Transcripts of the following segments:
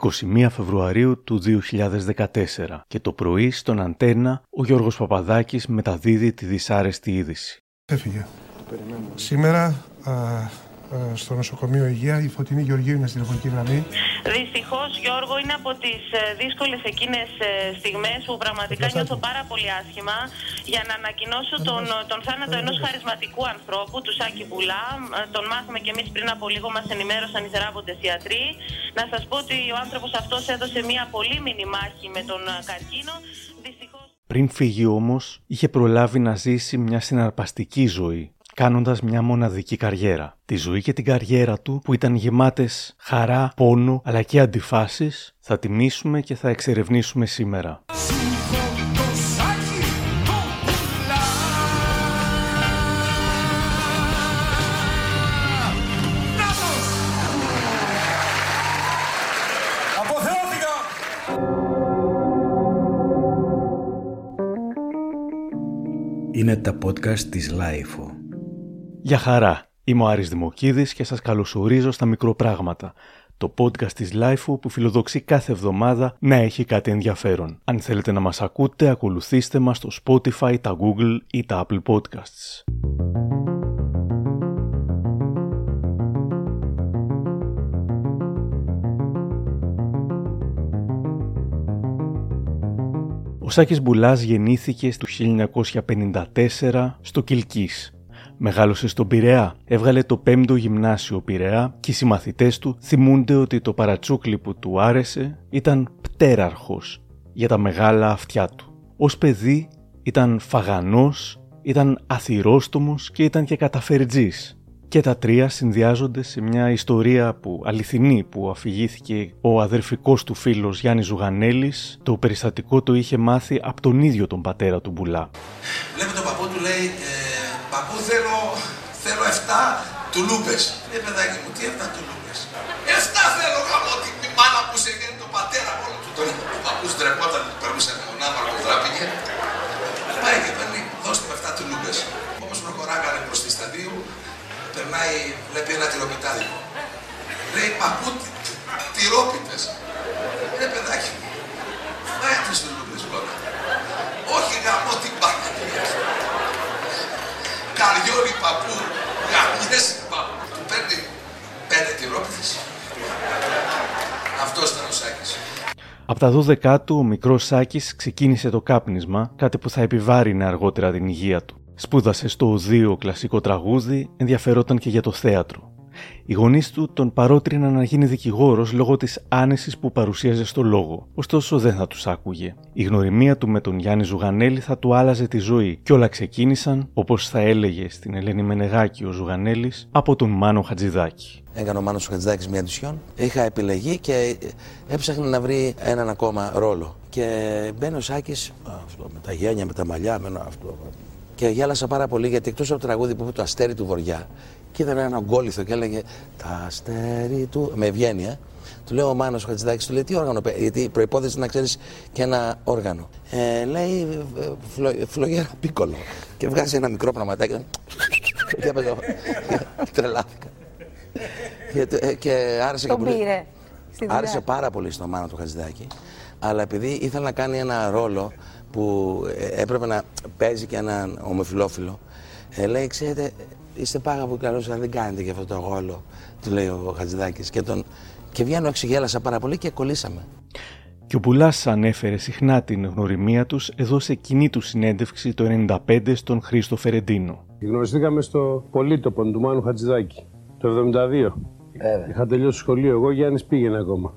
21 Φεβρουαρίου του 2014 και το πρωί στον Αντένα ο Γιώργος Παπαδάκης μεταδίδει τη δυσάρεστη είδηση. Έφυγε. Σήμερα ε, στο νοσοκομείο Υγεία. Η Φωτεινή Γεωργίου είναι στην τηλεφωνική γραμμή. Δυστυχώς, Γιώργο, είναι από τις ε, δύσκολες εκείνες στιγμές που πραγματικά νιώθω πάρα πολύ άσχημα για να ανακοινώσω τον, τον θάνατο ενός χαρισματικού ανθρώπου, του Σάκη Μπουλά. Ε, τον μάθαμε και εμείς πριν από λίγο, μας ενημέρωσαν οι θεράποντες ιατροί. Να σας πω ότι ο άνθρωπος αυτός έδωσε μια πολύ μήνυ μάχη με τον καρκίνο. Δυστυχώς... Πριν φύγει όμως, είχε προλάβει να ζήσει μια συναρπαστική ζωή κάνοντας μια μοναδική καριέρα. Τη ζωή και την καριέρα του που ήταν γεμάτες χαρά, πόνο αλλά και αντιφάσεις θα τιμήσουμε και θα εξερευνήσουμε σήμερα. Είναι τα podcast της Lifeo. Γεια χαρά, είμαι ο Άρης Δημοκίδης και σας καλωσορίζω στα μικροπράγματα, το podcast της LIFE που φιλοδοξεί κάθε εβδομάδα να έχει κάτι ενδιαφέρον. Αν θέλετε να μας ακούτε, ακολουθήστε μας στο Spotify, τα Google ή τα Apple Podcasts. Ο Σάκης Μπουλάς γεννήθηκε στο 1954 στο Κιλκής, Μεγάλωσε στον Πειραιά, έβγαλε το 5ο γυμνάσιο Πειραιά και οι συμμαθητές του θυμούνται ότι το παρατσούκλι που του άρεσε ήταν πτέραρχος για τα μεγάλα αυτιά του. Ως παιδί ήταν φαγανός, ήταν αθυρόστομος και ήταν και καταφερτζής. Και τα τρία συνδυάζονται σε μια ιστορία που αληθινή που αφηγήθηκε ο αδερφικός του φίλος Γιάννης Ζουγανέλης. Το περιστατικό το είχε μάθει από τον ίδιο τον πατέρα του Μπουλά. Βλέπει τον παππού του λέει ε, Παππού θέλω, θέλω 7 τουλούπες. Ε, παιδάκι μου, τι 7 τουλούπες; 7 θέλω γάμο τη μάνα που σε γίνει το πατέρα όλο του. Τον ο παππούς ντρεπόταν, περνούσε με μονάδα το δράπηκε. Πάει και παίρνει, δώστε με 7 τουλούπες. Όπως προχωράγανε προς τη σταδίου, περνάει, βλέπει ένα τυροπιτάδικο. Λέει παππού τυρόπιτες. Ε, παιδάκι μου, φάει αυτές τις τουλούπες πρώτα. Όχι γάμο την πάντα καριόλι παππού, γαμιές παππού, του παίρνει πέντε τυρόπιτες. Αυτός ήταν ο Σάκης. Από τα 12 του, ο μικρός Σάκης ξεκίνησε το κάπνισμα, κάτι που θα επιβάρυνε αργότερα την υγεία του. Σπούδασε στο οδείο κλασικό τραγούδι, ενδιαφερόταν και για το θέατρο. Οι γονείς του τον παρότριναν να γίνει δικηγόρος λόγω της άνεσης που παρουσίαζε στο λόγο, ωστόσο δεν θα τους άκουγε. Η γνωριμία του με τον Γιάννη Ζουγανέλη θα του άλλαζε τη ζωή και όλα ξεκίνησαν, όπως θα έλεγε στην Ελένη Μενεγάκη ο Ζουγανέλης, από τον Μάνο Χατζηδάκη. Έκανε ο Μάνος Χατζηδάκης μια αντισιόν. Είχα επιλεγεί και έψαχνε να βρει έναν ακόμα ρόλο. Και μπαίνει ο Σάκης, με τα γένια, με τα μαλλιά, με αυτό. Και γέλασα πάρα πολύ γιατί εκτός από το τραγούδι που είπε το αστέρι του Βοριά, και είδα ένα γκόλιθο και έλεγε Τα αστέρι του. Με ευγένεια. Του λέω ο Μάνος Χατζηδάκης, του λέει τι όργανο Γιατί προπόθεση να ξέρεις και ένα όργανο. Ε, λέει ε, φλο, φλογέρα πίκολο. Και βγάζει ένα μικρό πραγματάκι. και έπαιζε. Τρελάθηκα. Και, ε, και άρεσε και πολύ. Άρεσε πάρα πολύ στο Μάνο του Χατζηδάκη. Αλλά επειδή ήθελα να κάνει ένα ρόλο που ε, έπρεπε να παίζει και έναν ομοφυλόφιλο, ε, λέει, ξέρετε, είστε πάρα πολύ καλός, αλλά δεν κάνετε και αυτό το ρόλο, του λέει ο Χατζηδάκης. Και, τον... και βγαίνω έξω, γέλασα πάρα πολύ και κολλήσαμε. Και ο Πουλάς ανέφερε συχνά την γνωριμία τους εδώ σε κοινή του συνέντευξη το 1995 στον Χρήστο Φερεντίνο. Γνωριστήκαμε στο πολίτοπο του Μάνου Χατζηδάκη το 1972. Είχα τελειώσει σχολείο εγώ, Γιάννης πήγαινε ακόμα.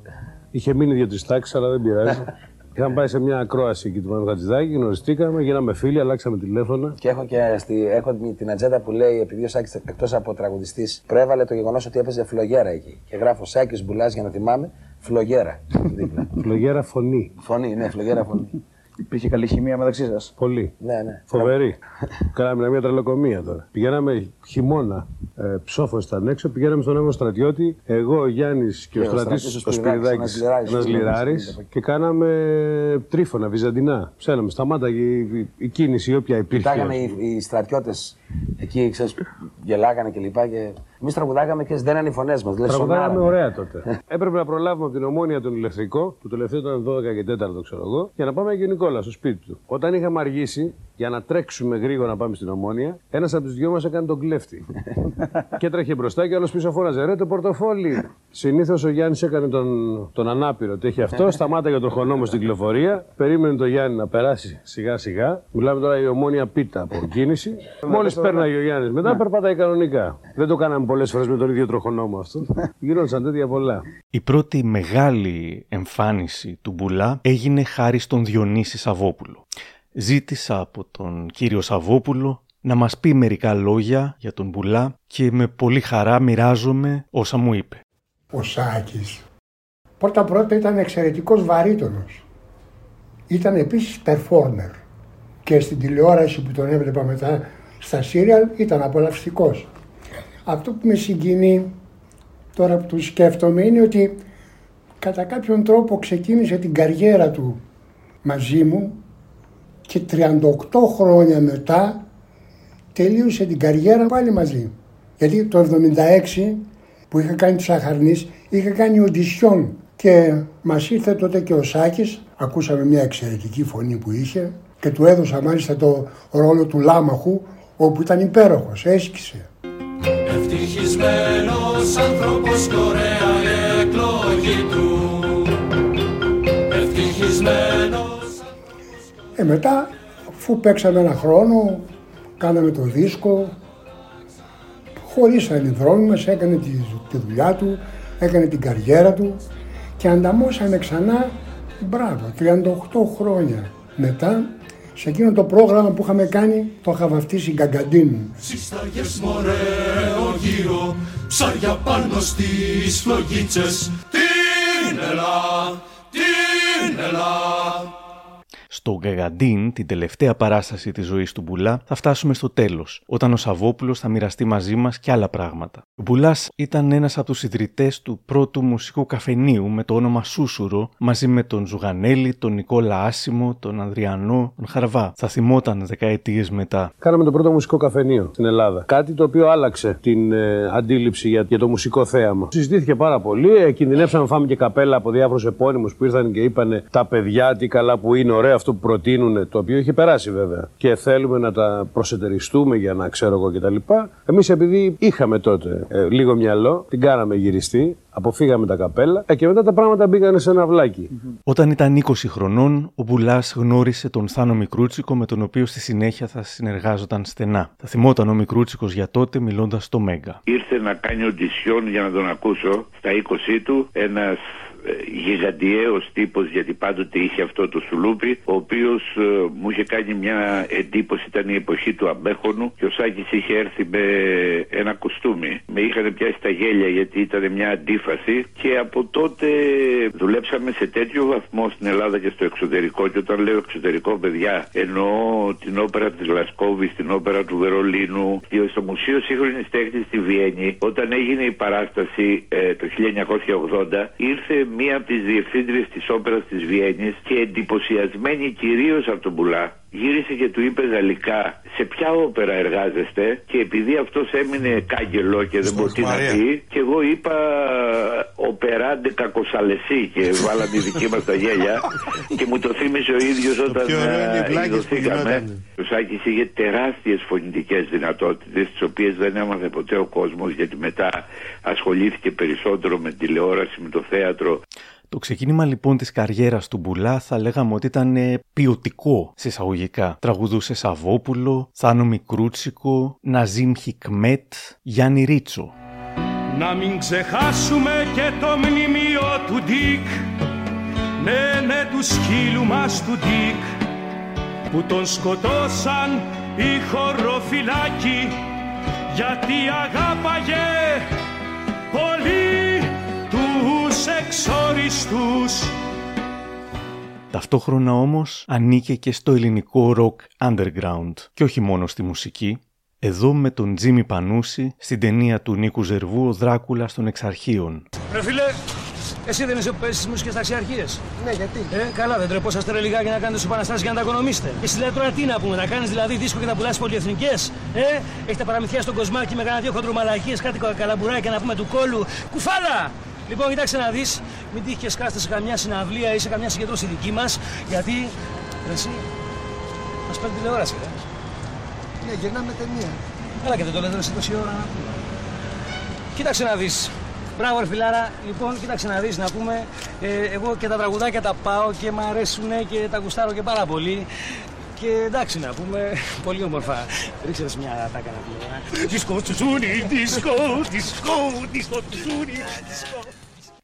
Είχε μείνει δύο-τρεις τάξεις, αλλά δεν πειράζει. Είχαμε πάει σε μια ακρόαση εκεί του Μάνου Χατζηδάκη, γνωριστήκαμε, γίναμε φίλοι, αλλάξαμε τηλέφωνα. Και έχω και στη, έχω την ατζέντα που λέει, επειδή ο Σάκης εκτός από τραγουδιστής, προέβαλε το γεγονός ότι έπαιζε φλογέρα εκεί. Και γράφω Σάκης Μπουλάς για να θυμάμαι, φλογέρα. φλογέρα φωνή. Φωνή, ναι, φλογέρα φωνή. Υπήρχε καλή χημεία μεταξύ σας. Πολύ. Ναι, ναι. Φοβερή. Κάναμε μια τρελοκομεία τώρα. Πηγαίναμε χειμώνα. Ε, Ψόφος ήταν έξω. Πηγαίναμε στον Εύω Στρατιώτη. Εγώ, ο Γιάννης και ο Στρατής, ο Σπυριδάκης. Ένας λιράρης. Και κάναμε τρίφωνα, βυζαντινά. Ψέλαμε. Σταμάταγε η, η κίνηση, όποια υπήρχε. Κοιτάγανε οι, οι στρατιώτες εκεί, ξέρεις, γελάγανε κλπ. Και, και Εμείς τραγουδάγαμε και δεν είναι οι φωνές μας. Δηλαδή τραγουδάγαμε ωραία τότε. Έπρεπε να προλάβουμε από την ομόνια τον ηλεκτρικό, το τελευταίο ήταν 12 και 4, ξέρω εγώ, για να πάμε Γενικόλα στο σπίτι του. Όταν είχαμε αργήσει για να τρέξουμε γρήγορα να πάμε στην ομόνια, ένας από τους δυο μας έκανε τον κλέφτη. και έτρεχε μπροστά και άλλος πίσω φώναζε ρε το πορτοφόλι. Συνήθως ο Γιάννης έκανε τον, τον ανάπηρο. Το έχει αυτό, σταμάταγε το χρονόμο στην κυκλοφορία, περίμενε το Γιάννη να περάσει σιγά σιγά. Μιλάμε τώρα η ομόνια πίτα από κίνηση. Μόλις πέρναγε ο Γιάννης μετά, ναι. περπατάει κανονικά. Δεν το κάναμε πολλές φορές με τον ίδιο τροχονόμο αυτό. Γινόντουσαν τέτοια πολλά. Η πρώτη μεγάλη εμφάνιση του Μπουλά έγινε χάρη στον Διονύση Σαββόπουλο. Ζήτησα από τον κύριο Σαββόπουλο να μας πει μερικά λόγια για τον Μπουλά και με πολύ χαρά μοιράζομαι όσα μου είπε. Ο Σάκης πρώτα πρώτα ήταν εξαιρετικός βαρύτονος. Ήταν επίσης performer και στην τηλεόραση που τον έβλεπα μετά στα σύριαλ ήταν απολαυστικός. Αυτό που με συγκινεί τώρα που το σκέφτομαι είναι ότι κατά κάποιον τρόπο ξεκίνησε την καριέρα του μαζί μου και 38 χρόνια μετά τελείωσε την καριέρα πάλι μαζί. Γιατί το 76 που είχα κάνει τη Σαχαρνής είχα κάνει οντισιόν και μας ήρθε τότε και ο Σάκης, ακούσαμε μια εξαιρετική φωνή που είχε και του έδωσα μάλιστα το ρόλο του Λάμαχου όπου ήταν υπέροχος, έσκησε. Ευτυχισμένος άνθρωπος και ωραία η εκλογή του. Ευτυχισμένος Ε μετά, αφού παίξαμε ένα χρόνο, κάναμε το δίσκο, χωρίσανε οι δρόμοι μας, έκανε τη, τη δουλειά του, έκανε την καριέρα του και ανταμώσαμε ξανά, μπράβο, 38 χρόνια μετά σε εκείνο το πρόγραμμα που είχαμε κάνει το είχα βαφτίσει Γκαγκαντίν. Συσταγές μωρέο γύρω, ψάρια πάνω στις φλογίτσες, την ελά, την ελά. Στο Γκαγαντίν, την τελευταία παράσταση της ζωής του Μπουλά, θα φτάσουμε στο τέλος, όταν ο Σαββόπουλος θα μοιραστεί μαζί μας και άλλα πράγματα. Ο Μπουλάς ήταν ένας από τους ιδρυτές του πρώτου μουσικού καφενείου με το όνομα Σούσουρο, μαζί με τον Ζουγανέλη, τον Νικόλα Άσιμο, τον Ανδριανό, τον Χαρβά. Θα θυμόταν δεκαετίες μετά. Κάναμε το πρώτο μουσικό καφενείο στην Ελλάδα. Κάτι το οποίο άλλαξε την ε, αντίληψη για, για το μουσικό θέαμα. Συζητήθηκε πάρα πολύ. Ε, κινδυνεύσαμε να φάμε και καπέλα από διάφορους επώνυμους που ήρθαν και είπαν τα παιδιά τι καλά που είναι, ωραία αυτό που προτείνουν, το οποίο έχει περάσει βέβαια, και θέλουμε να τα προσετεριστούμε για να ξέρω εγώ κτλ. Εμείς επειδή είχαμε τότε ε, λίγο μυαλό, την κάναμε γυριστή, αποφύγαμε τα καπέλα ε, και μετά τα πράγματα μπήκαν σε ένα βλάκι. Όταν ήταν 20 χρονών, ο Μπουλάς γνώρισε τον Θάνο Μικρούτσικο με τον οποίο στη συνέχεια θα συνεργάζονταν στενά. Θα θυμόταν ο Μικρούτσικος για τότε μιλώντας στο Μέγκα. Ήρθε να κάνει οντισιόν για να τον ακούσω στα 20 του ένας γιγαντιαίος τύπος γιατί πάντοτε είχε αυτό το σουλούπι ο οποίος ε, μου είχε κάνει μια εντύπωση ήταν η εποχή του Αμπέχονου και ο Σάκης είχε έρθει με ένα κουστούμι με είχαν πιάσει τα γέλια γιατί ήταν μια αντίφαση και από τότε δουλέψαμε σε τέτοιο βαθμό στην Ελλάδα και στο εξωτερικό. Και όταν λέω εξωτερικό παιδιά εννοώ την όπερα της Λασκόβης, την όπερα του Βερολίνου. Στο Μουσείο Σύγχρονης Τέχνης στη Βιέννη όταν έγινε η παράσταση ε, το 1980 ήρθε μία από τις διευθύντριες της όπερας της Βιέννης και εντυπωσιασμένη κυρίως από τον Μπουλά γύρισε και του είπε γαλλικά σε ποια όπερα εργάζεστε και επειδή αυτός έμεινε κάγκελο και δεν μπορεί να πει και εγώ είπα οπεράντε κακοσαλεσί και βάλαμε δική μας τα γέλια. Και μου το θύμισε ο ίδιος όταν ε, ειδωθήκαμε. Ο Σάκης είχε τεράστιες φωνητικές δυνατότητες τις οποίες δεν έμαθε ποτέ ο κόσμος γιατί μετά ασχολήθηκε περισσότερο με τηλεόραση, με το θέατρο το ξεκίνημα λοιπόν της καριέρας του Μπουλά θα λέγαμε ότι ήταν ποιοτικό σε εισαγωγικά. Τραγουδούσε Σαββόπουλο, Θάνο Μικρούτσικο, Ναζίμ Χικμέτ, Γιάννη Ρίτσο. Να μην ξεχάσουμε και το μνημείο του Ντίκ Ναι, ναι, του σκύλου μας του Ντίκ Που τον σκοτώσαν οι χωροφυλάκοι Γιατί αγάπαγε πολύ εξόριστους. Ταυτόχρονα όμως ανήκε και στο ελληνικό rock underground και όχι μόνο στη μουσική. Εδώ με τον Τζίμι Πανούση στην ταινία του Νίκου Ζερβού «Ο Δράκουλας των Εξαρχείων». Ρε φίλε, Εσύ δεν είσαι που παίζεις τις μουσικές ταξιαρχίε. Ναι, γιατί; Ε, καλά, δεν τρεπόσαστε ρε λιγάκι να κάνετε του επαναστάσει για να τα οικονομήσετε. Εσύ δηλαδή τώρα τι να πούμε, να κάνεις δηλαδή δίσκο και να πουλάσει πολυεθνικές. Ε, έχετε παραμυθιά στον κοσμάκι με κανένα δύο χοντρομαλακίες, κάτι καλαμπουράκια να πούμε του κόλου. Κουφάλα! Λοιπόν, κοιτάξτε να δεις, μην τύχει και σκάστε σε καμιά συναυλία ή σε καμιά συγκέντρωση δική μας, γιατί. Εσύ. Μας παίρνει τηλεόραση, ε. Ναι, γυρνάμε ταινία. Καλά και δεν το λέτε σε τόση ώρα να πούμε. Κοίταξε να δεις. Μπράβο, ρε φιλάρα. Λοιπόν, κοίταξε να δεις να πούμε. Ε, εγώ και τα τραγουδάκια τα πάω και μου αρέσουν και τα γουστάρω και πάρα πολύ. Και εντάξει να πούμε, πολύ όμορφα. Ρίξε μια τάκα να πούμε. Δίσκο τσουτσούνι, δίσκο, δίσκο, δίσκο τσουτσούνι, δίσκο.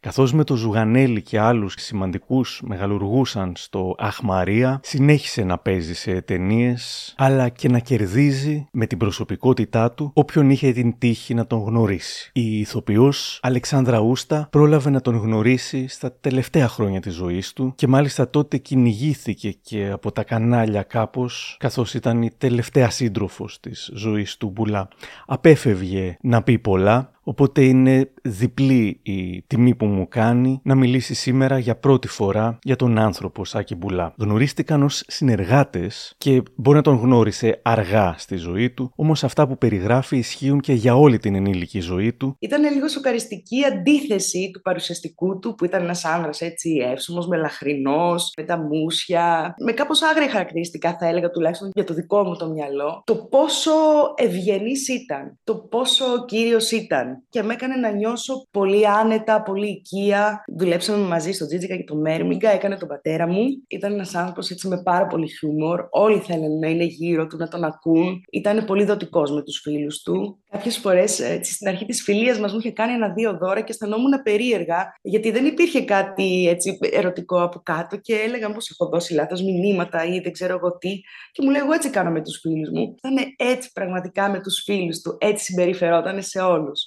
Καθώς με το Ζουγανέλη και άλλους σημαντικούς μεγαλουργούσαν στο Αχμαρία, συνέχισε να παίζει σε ταινίες, αλλά και να κερδίζει με την προσωπικότητά του όποιον είχε την τύχη να τον γνωρίσει. Η ηθοποιός Αλεξάνδρα Ούστα πρόλαβε να τον γνωρίσει στα τελευταία χρόνια της ζωής του και μάλιστα τότε κυνηγήθηκε και από τα κανάλια κάπως, καθώς ήταν η τελευταία σύντροφος της ζωής του Μπουλά. Απέφευγε να πει πολλά, Οπότε είναι διπλή η τιμή που μου κάνει να μιλήσει σήμερα για πρώτη φορά για τον άνθρωπο Σάκη Μπουλά. Γνωρίστηκαν ως συνεργάτες και μπορεί να τον γνώρισε αργά στη ζωή του, όμως αυτά που περιγράφει ισχύουν και για όλη την ενήλικη ζωή του. Ήταν λίγο σοκαριστική αντίθεση του παρουσιαστικού του που ήταν ένας άνδρας έτσι εύσωμος, μελαχρινός, με τα μουσια, με κάπως άγρια χαρακτηριστικά θα έλεγα τουλάχιστον για το δικό μου το μυαλό. Το πόσο ευγενής ήταν, το πόσο κύριος ήταν και με έκανε να νιώσω πολύ άνετα, πολύ οικία. Δουλέψαμε μαζί στο Τζίτζικα και το Μέρμιγκα, έκανε τον πατέρα μου. Ήταν ένας άνθρωπος έτσι με πάρα πολύ χιούμορ. Όλοι θέλουν να είναι γύρω του, να τον ακούν. Ήταν πολύ δοτικός με τους φίλους του. Κάποιες φορές στην αρχή της φιλίας μας μου είχε κάνει ένα-δύο δώρα και αισθανόμουν περίεργα, γιατί δεν υπήρχε κάτι έτσι ερωτικό από κάτω και έλεγα πω έχω δώσει λάθος μηνύματα ή δεν ξέρω εγώ τι. Και μου λέει: Εγώ έτσι κάνω με τους φίλους μου. Ήταν έτσι πραγματικά με τους φίλους του, έτσι συμπεριφερόταν σε όλους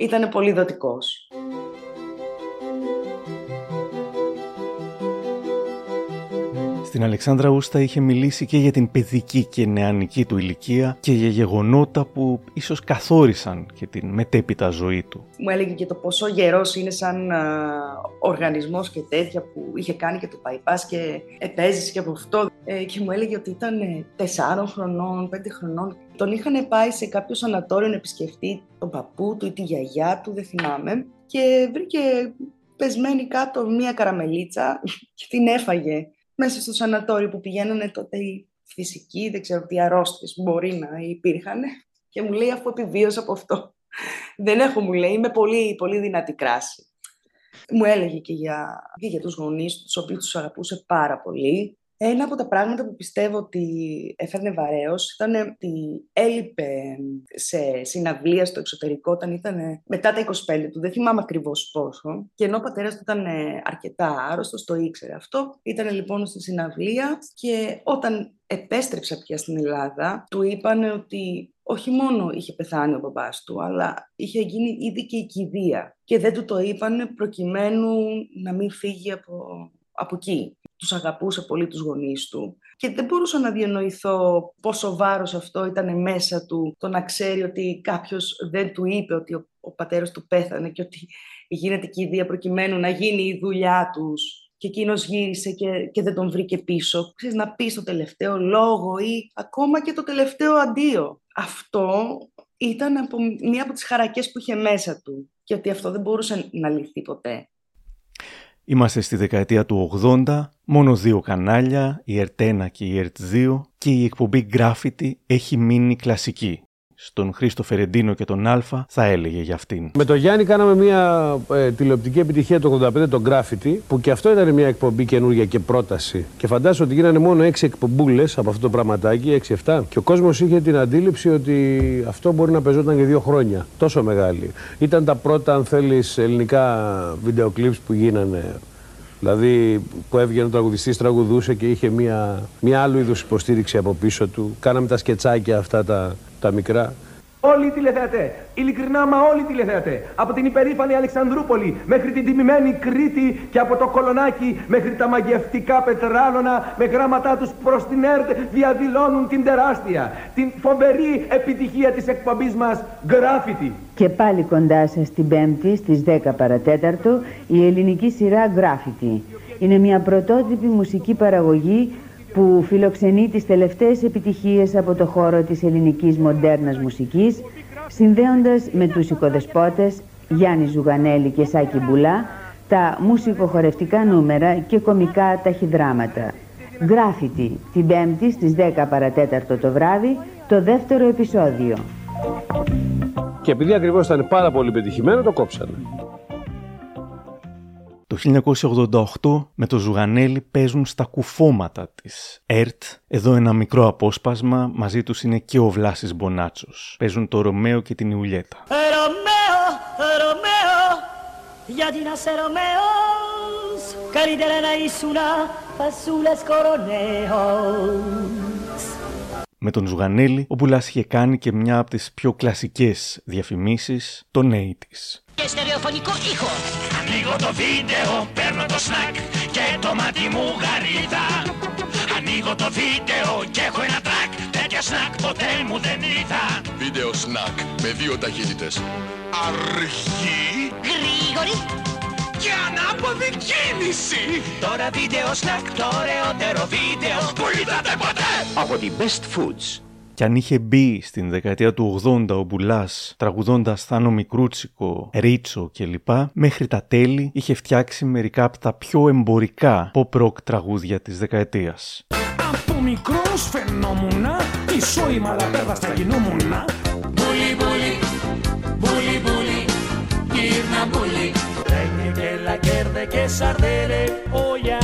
ήταν πολύ δοτικός. Στην Αλεξάνδρα Ούστα είχε μιλήσει και για την παιδική και νεανική του ηλικία και για γεγονότα που ίσως καθόρισαν και την μετέπειτα ζωή του. Μου έλεγε και το πόσο γερός είναι σαν α, οργανισμός και τέτοια που είχε κάνει και το bypass και επέζησε και από αυτό. Ε, και μου έλεγε ότι ήταν τεσσάρων χρονών, πέντε χρονών. Τον είχαν πάει σε κάποιο σανατόριο να επισκεφτεί τον παππού του ή τη γιαγιά του, δεν θυμάμαι. Και βρήκε πεσμένη κάτω μία καραμελίτσα και την έφαγε μέσα στο σανατόριο που πηγαίνανε τότε οι φυσικοί, δεν ξέρω τι αρρώστιες μπορεί να υπήρχαν. Και μου λέει αφού επιβίωσα από αυτό. δεν έχω, μου λέει, είμαι πολύ, πολύ δυνατή κράση. Μου έλεγε και για, και για τους γονείς του, τους οποίους τους αγαπούσε πάρα πολύ. Ένα από τα πράγματα που πιστεύω ότι έφερνε βαρέως ήταν ότι έλειπε σε συναυλία στο εξωτερικό όταν ήταν μετά τα 25 του, δεν θυμάμαι ακριβώς πόσο. Και ενώ ο πατέρας του ήταν αρκετά άρρωστος, το ήξερε αυτό. Ήταν λοιπόν στη συναυλία και όταν επέστρεψε πια στην Ελλάδα, του είπαν ότι όχι μόνο είχε πεθάνει ο μπαμπάς του, αλλά είχε γίνει ήδη και η κηδεία. Και δεν του το είπαν προκειμένου να μην φύγει από, από εκεί τους αγαπούσε πολύ τους γονείς του και δεν μπορούσα να διανοηθώ πόσο βάρος αυτό ήταν μέσα του το να ξέρει ότι κάποιος δεν του είπε ότι ο, ο πατέρας του πέθανε και ότι γίνεται και η ιδέα προκειμένου να γίνει η δουλειά τους και εκείνος γύρισε και, και δεν τον βρήκε πίσω. Ξέρεις, να πεις το τελευταίο λόγο ή ακόμα και το τελευταίο αντίο. Αυτό ήταν από, μία από τις χαρακές που είχε μέσα του και ότι αυτό δεν μπορούσε να λυθεί ποτέ. Είμαστε στη δεκαετία του 80, μόνο δύο κανάλια, η ΕΡΤ1 και η ΕΡΤ2 και η εκπομπή Graffiti έχει μείνει κλασική στον Χρήστο Φερεντίνο και τον Αλφα θα έλεγε για αυτήν. Με τον Γιάννη κάναμε μια ε, τηλεοπτική επιτυχία το 85, τον Graffiti, που και αυτό ήταν μια εκπομπή καινούργια και πρόταση. Και φαντάζομαι ότι γίνανε μόνο 6 εκπομπούλες από αυτό το πραγματάκι, 6-7. Και ο κόσμος είχε την αντίληψη ότι αυτό μπορεί να πεζόταν για δύο χρόνια. Τόσο μεγάλη. Ήταν τα πρώτα, αν θέλεις, ελληνικά βίντεο που γίνανε Δηλαδή που έβγαινε ο τραγουδιστής, τραγουδούσε και είχε μια, μια άλλου είδους υποστήριξη από πίσω του. Κάναμε τα σκετσάκια αυτά τα, τα μικρά. Όλοι οι τηλεθεατές, ειλικρινά μα όλοι οι τηλεθεατές, από την υπερήφανη Αλεξανδρούπολη μέχρι την τιμημένη Κρήτη και από το Κολονάκι μέχρι τα μαγευτικά πετράλωνα με γράμματά τους προς την ΕΡΤ διαδηλώνουν την τεράστια, την φοβερή επιτυχία της εκπομπής μας Graffiti. Και πάλι κοντά σας την Πέμπτη στις 10 παρατέταρτο η ελληνική σειρά Graffiti. Είναι μια πρωτότυπη μουσική παραγωγή που φιλοξενεί τις τελευταίες επιτυχίες από το χώρο της ελληνικής μοντέρνας μουσικής, συνδέοντας με τους οικοδεσπότες Γιάννη Ζουγανέλη και Σάκη Μπουλά τα μουσικοχορευτικά νούμερα και κομικά ταχυδράματα. Γκράφιτι, την Πέμπτη στις 10 παρατέταρτο το βράδυ, το δεύτερο επεισόδιο. Και επειδή ακριβώς ήταν πάρα πολύ πετυχημένο, το κόψανε. Το 1988 με το Ζουγανέλη παίζουν στα κουφώματα της ΕΡΤ. Εδώ ένα μικρό απόσπασμα, μαζί τους είναι και ο Βλάσης Μπονάτσος. Παίζουν το Ρωμαίο και την Ιουλιέτα. Ρωμαίο, Ρωμαίο, γιατί να 'σαι Ρωμαίος, καλύτερα να ήσουν φασούλες κοροναίος. Με τον Ζουγανέλη, ο Μπουλάς είχε κάνει και μια από τις πιο κλασικές διαφημίσεις, το νέι της. Και στερεοφωνικό ήχο. Ανοίγω το βίντεο, παίρνω το σνακ και το μάτι μου γαρίδα. Ανοίγω το βίντεο και έχω ένα τρακ, τέτοια σνακ ποτέ μου δεν είδα. Βίντεο σνακ με δύο ταχύτητες. Αργή. Γρήγορη. Και ανάποδη κίνηση. Τώρα βίντεο σνακ, το ωραιότερο βίντεο που είδατε ποτέ. Από την Best Foods. Και αν είχε μπει στην δεκαετία του 80 ο Μπουλάς τραγουδώντας Θάνο Μικρούτσικο, Ρίτσο κλπ. Μέχρι τα τέλη είχε φτιάξει μερικά από τα πιο εμπορικά pop rock τραγούδια της δεκαετίας. Από μικρός φαινόμουνα, τη σόη μαλαπέδα θα γινόμουνα. Μπουλι, μπουλι, μπουλι, μπουλι, γύρνα μπουλι. Ρένιε και λακέρδε και σαρδέλε, όγια.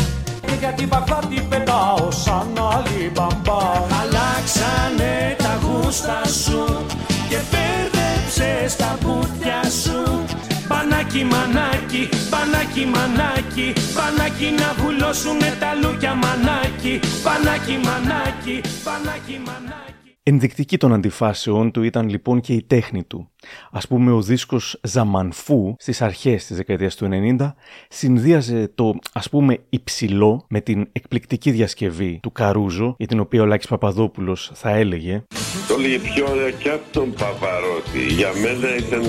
Και γιατί παχάτη πετάω σαν άλλη μπαμπά. Αλλάξανε τα γούστα σου και μπέρδεψες τα πούτια σου. Μπανάκι μανάκι, μπανάκι μανάκι, μπανάκι να βουλώσουνε τα λούκια μανάκι. Μπανάκι μανάκι, μπανάκι μανάκι. Ενδεικτική των αντιφάσεων του ήταν λοιπόν και η τέχνη του. Ας πούμε ο δίσκος Ζαμανφού στις αρχές της δεκαετίας του 90 συνδύαζε το ας πούμε υψηλό με την εκπληκτική διασκευή του Καρούζο για την οποία ο Λάκης Παπαδόπουλος θα έλεγε Το έλεγε πιο ωραία και από τον Παπαρότη. Για μένα ήταν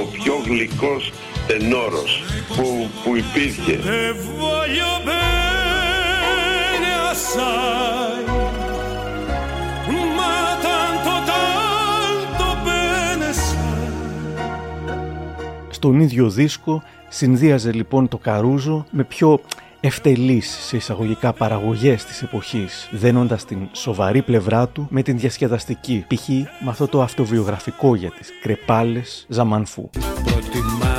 ο πιο γλυκός τενόρος που, που υπήρχε. Στον ίδιο δίσκο συνδύαζε λοιπόν το Καρούζο με πιο ευτελείς σε εισαγωγικά παραγωγές της εποχής, δένοντας την σοβαρή πλευρά του με την διασκεδαστική, π.χ. με αυτό το αυτοβιογραφικό για τις κρεπάλες Ζαμανφού. Προτιμάω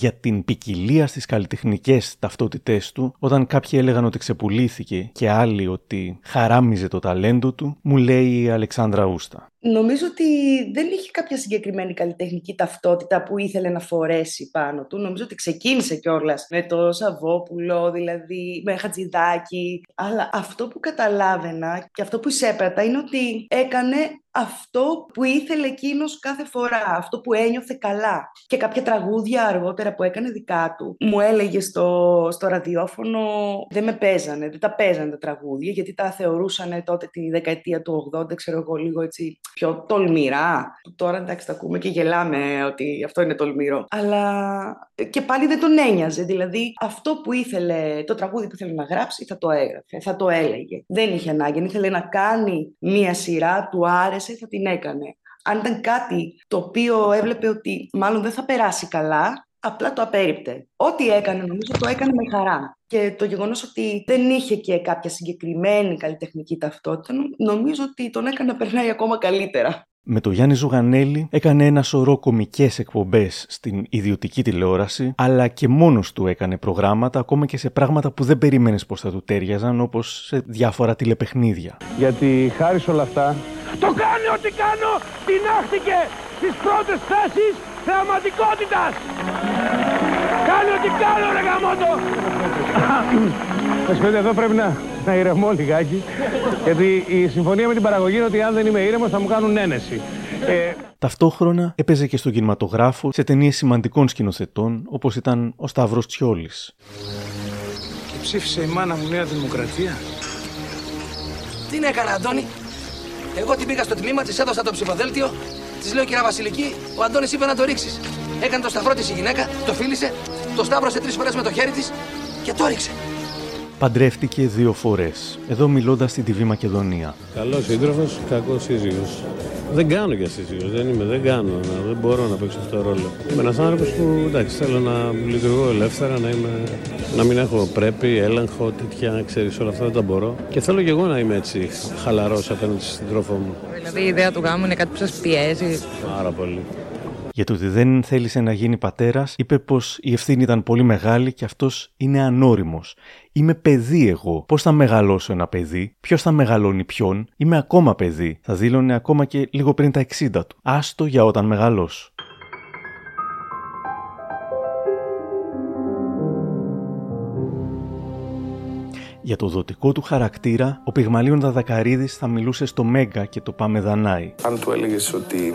για την ποικιλία στις καλλιτεχνικές ταυτότητές του, όταν κάποιοι έλεγαν ότι ξεπουλήθηκε και άλλοι ότι χαράμιζε το ταλέντο του, μου λέει η Αλεξάνδρα Ούστα. Νομίζω ότι δεν είχε κάποια συγκεκριμένη καλλιτεχνική ταυτότητα που ήθελε να φορέσει πάνω του. Νομίζω ότι ξεκίνησε κιόλας με το Σαββόπουλο, δηλαδή με Χατζηδάκι. Αλλά αυτό που καταλάβαινα και αυτό που εισέπρατα είναι ότι έκανε αυτό που ήθελε εκείνος κάθε φορά, αυτό που ένιωθε καλά. Και κάποια τραγούδια αργότερα που έκανε δικά του, μου έλεγε στο, στο ραδιόφωνο δεν με παίζανε, δεν τα παίζανε τα τραγούδια, γιατί τα θεωρούσαν τότε τη δεκαετία του 80, ξέρω εγώ λίγο έτσι πιο τολμηρά. Που τώρα εντάξει τα ακούμε και γελάμε ότι αυτό είναι τολμηρό. Αλλά και πάλι δεν τον ένοιαζε. Δηλαδή αυτό που ήθελε, το τραγούδι που ήθελε να γράψει θα το έγραφε, θα το έλεγε. Δεν είχε ανάγκη. Αν ήθελε να κάνει μία σειρά, του άρεσε, θα την έκανε. Αν ήταν κάτι το οποίο έβλεπε ότι μάλλον δεν θα περάσει καλά, απλά το απέριπτε. Ό,τι έκανε, νομίζω, το έκανε με χαρά. Και το γεγονός ότι δεν είχε και κάποια συγκεκριμένη καλλιτεχνική ταυτότητα, νομίζω ότι τον έκανε να περνάει ακόμα καλύτερα. Με το Γιάννη Ζουγανέλη έκανε ένα σωρό κομικές εκπομπές στην ιδιωτική τηλεόραση, αλλά και μόνος του έκανε προγράμματα, ακόμα και σε πράγματα που δεν περίμενες πως θα του τέριαζαν, όπως σε διάφορα τηλεπαιχνίδια. Γιατί χάρη σε όλα αυτά... Το κάνει ό,τι κάνω, τεινάχτηκε στις πρώτες θέσεις θεαματικότητας. Κάνει ό,τι κάνω ρε γαμότο. Μας εδώ πρέπει να, να ηρεμώ λιγάκι, γιατί η συμφωνία με την παραγωγή είναι ότι αν δεν είμαι ήρεμος θα μου κάνουν ένεση. Ε... Ταυτόχρονα έπαιζε και στον κινηματογράφο σε ταινίες σημαντικών σκηνοθετών, όπως ήταν ο Σταύρος Τσιόλης. Και ψήφισε η μάνα μου Νέα Δημοκρατία. Τι είναι έκανα, Αντώνη; Εγώ την πήγα στο τμήμα, της έδωσα το ψηφοδέλτιο, της λέω κυρία Βασιλική, ο Αντώνης είπε να το ρίξεις. Έκανε το σταυρό της η γυναίκα, το φίλησε, το σταύρωσε τρεις φορές με το χέρι της και το ρίξε. Παντρεύτηκε δύο φορές. Εδώ μιλώντας στην TV Μακεδονία. Καλός σύντροφος, κακός σύζυγος. Δεν κάνω για σύζυγος, δεν είμαι, δεν κάνω, δεν μπορώ να παίξω αυτό το ρόλο. Είμαι ένας άνθρωπος που εντάξει, θέλω να λειτουργώ ελεύθερα, να, είμαι, να μην έχω πρέπει, έλεγχο, τέτοια, ξέρεις όλα αυτά δεν τα μπορώ. Και θέλω και εγώ να είμαι έτσι χαλαρός απέναντι στην σύντροφό μου. Δηλαδή η ιδέα του γάμου είναι κάτι που σας πιέζει; Πάρα πολύ για το ότι δεν θέλησε να γίνει πατέρας, είπε πως η ευθύνη ήταν πολύ μεγάλη και αυτός είναι ανώριμος. Είμαι παιδί εγώ. Πώς θα μεγαλώσω ένα παιδί, ποιος θα μεγαλώνει ποιον, είμαι ακόμα παιδί. Θα δήλωνε ακόμα και λίγο πριν τα 60 του. Άστο για όταν μεγαλώσω. Για το δοτικό του χαρακτήρα, ο Πυγμαλίων Δαδακαρίδης θα μιλούσε στο Μέγκα και το Πάμε Δανάη. Αν του έλεγες ότι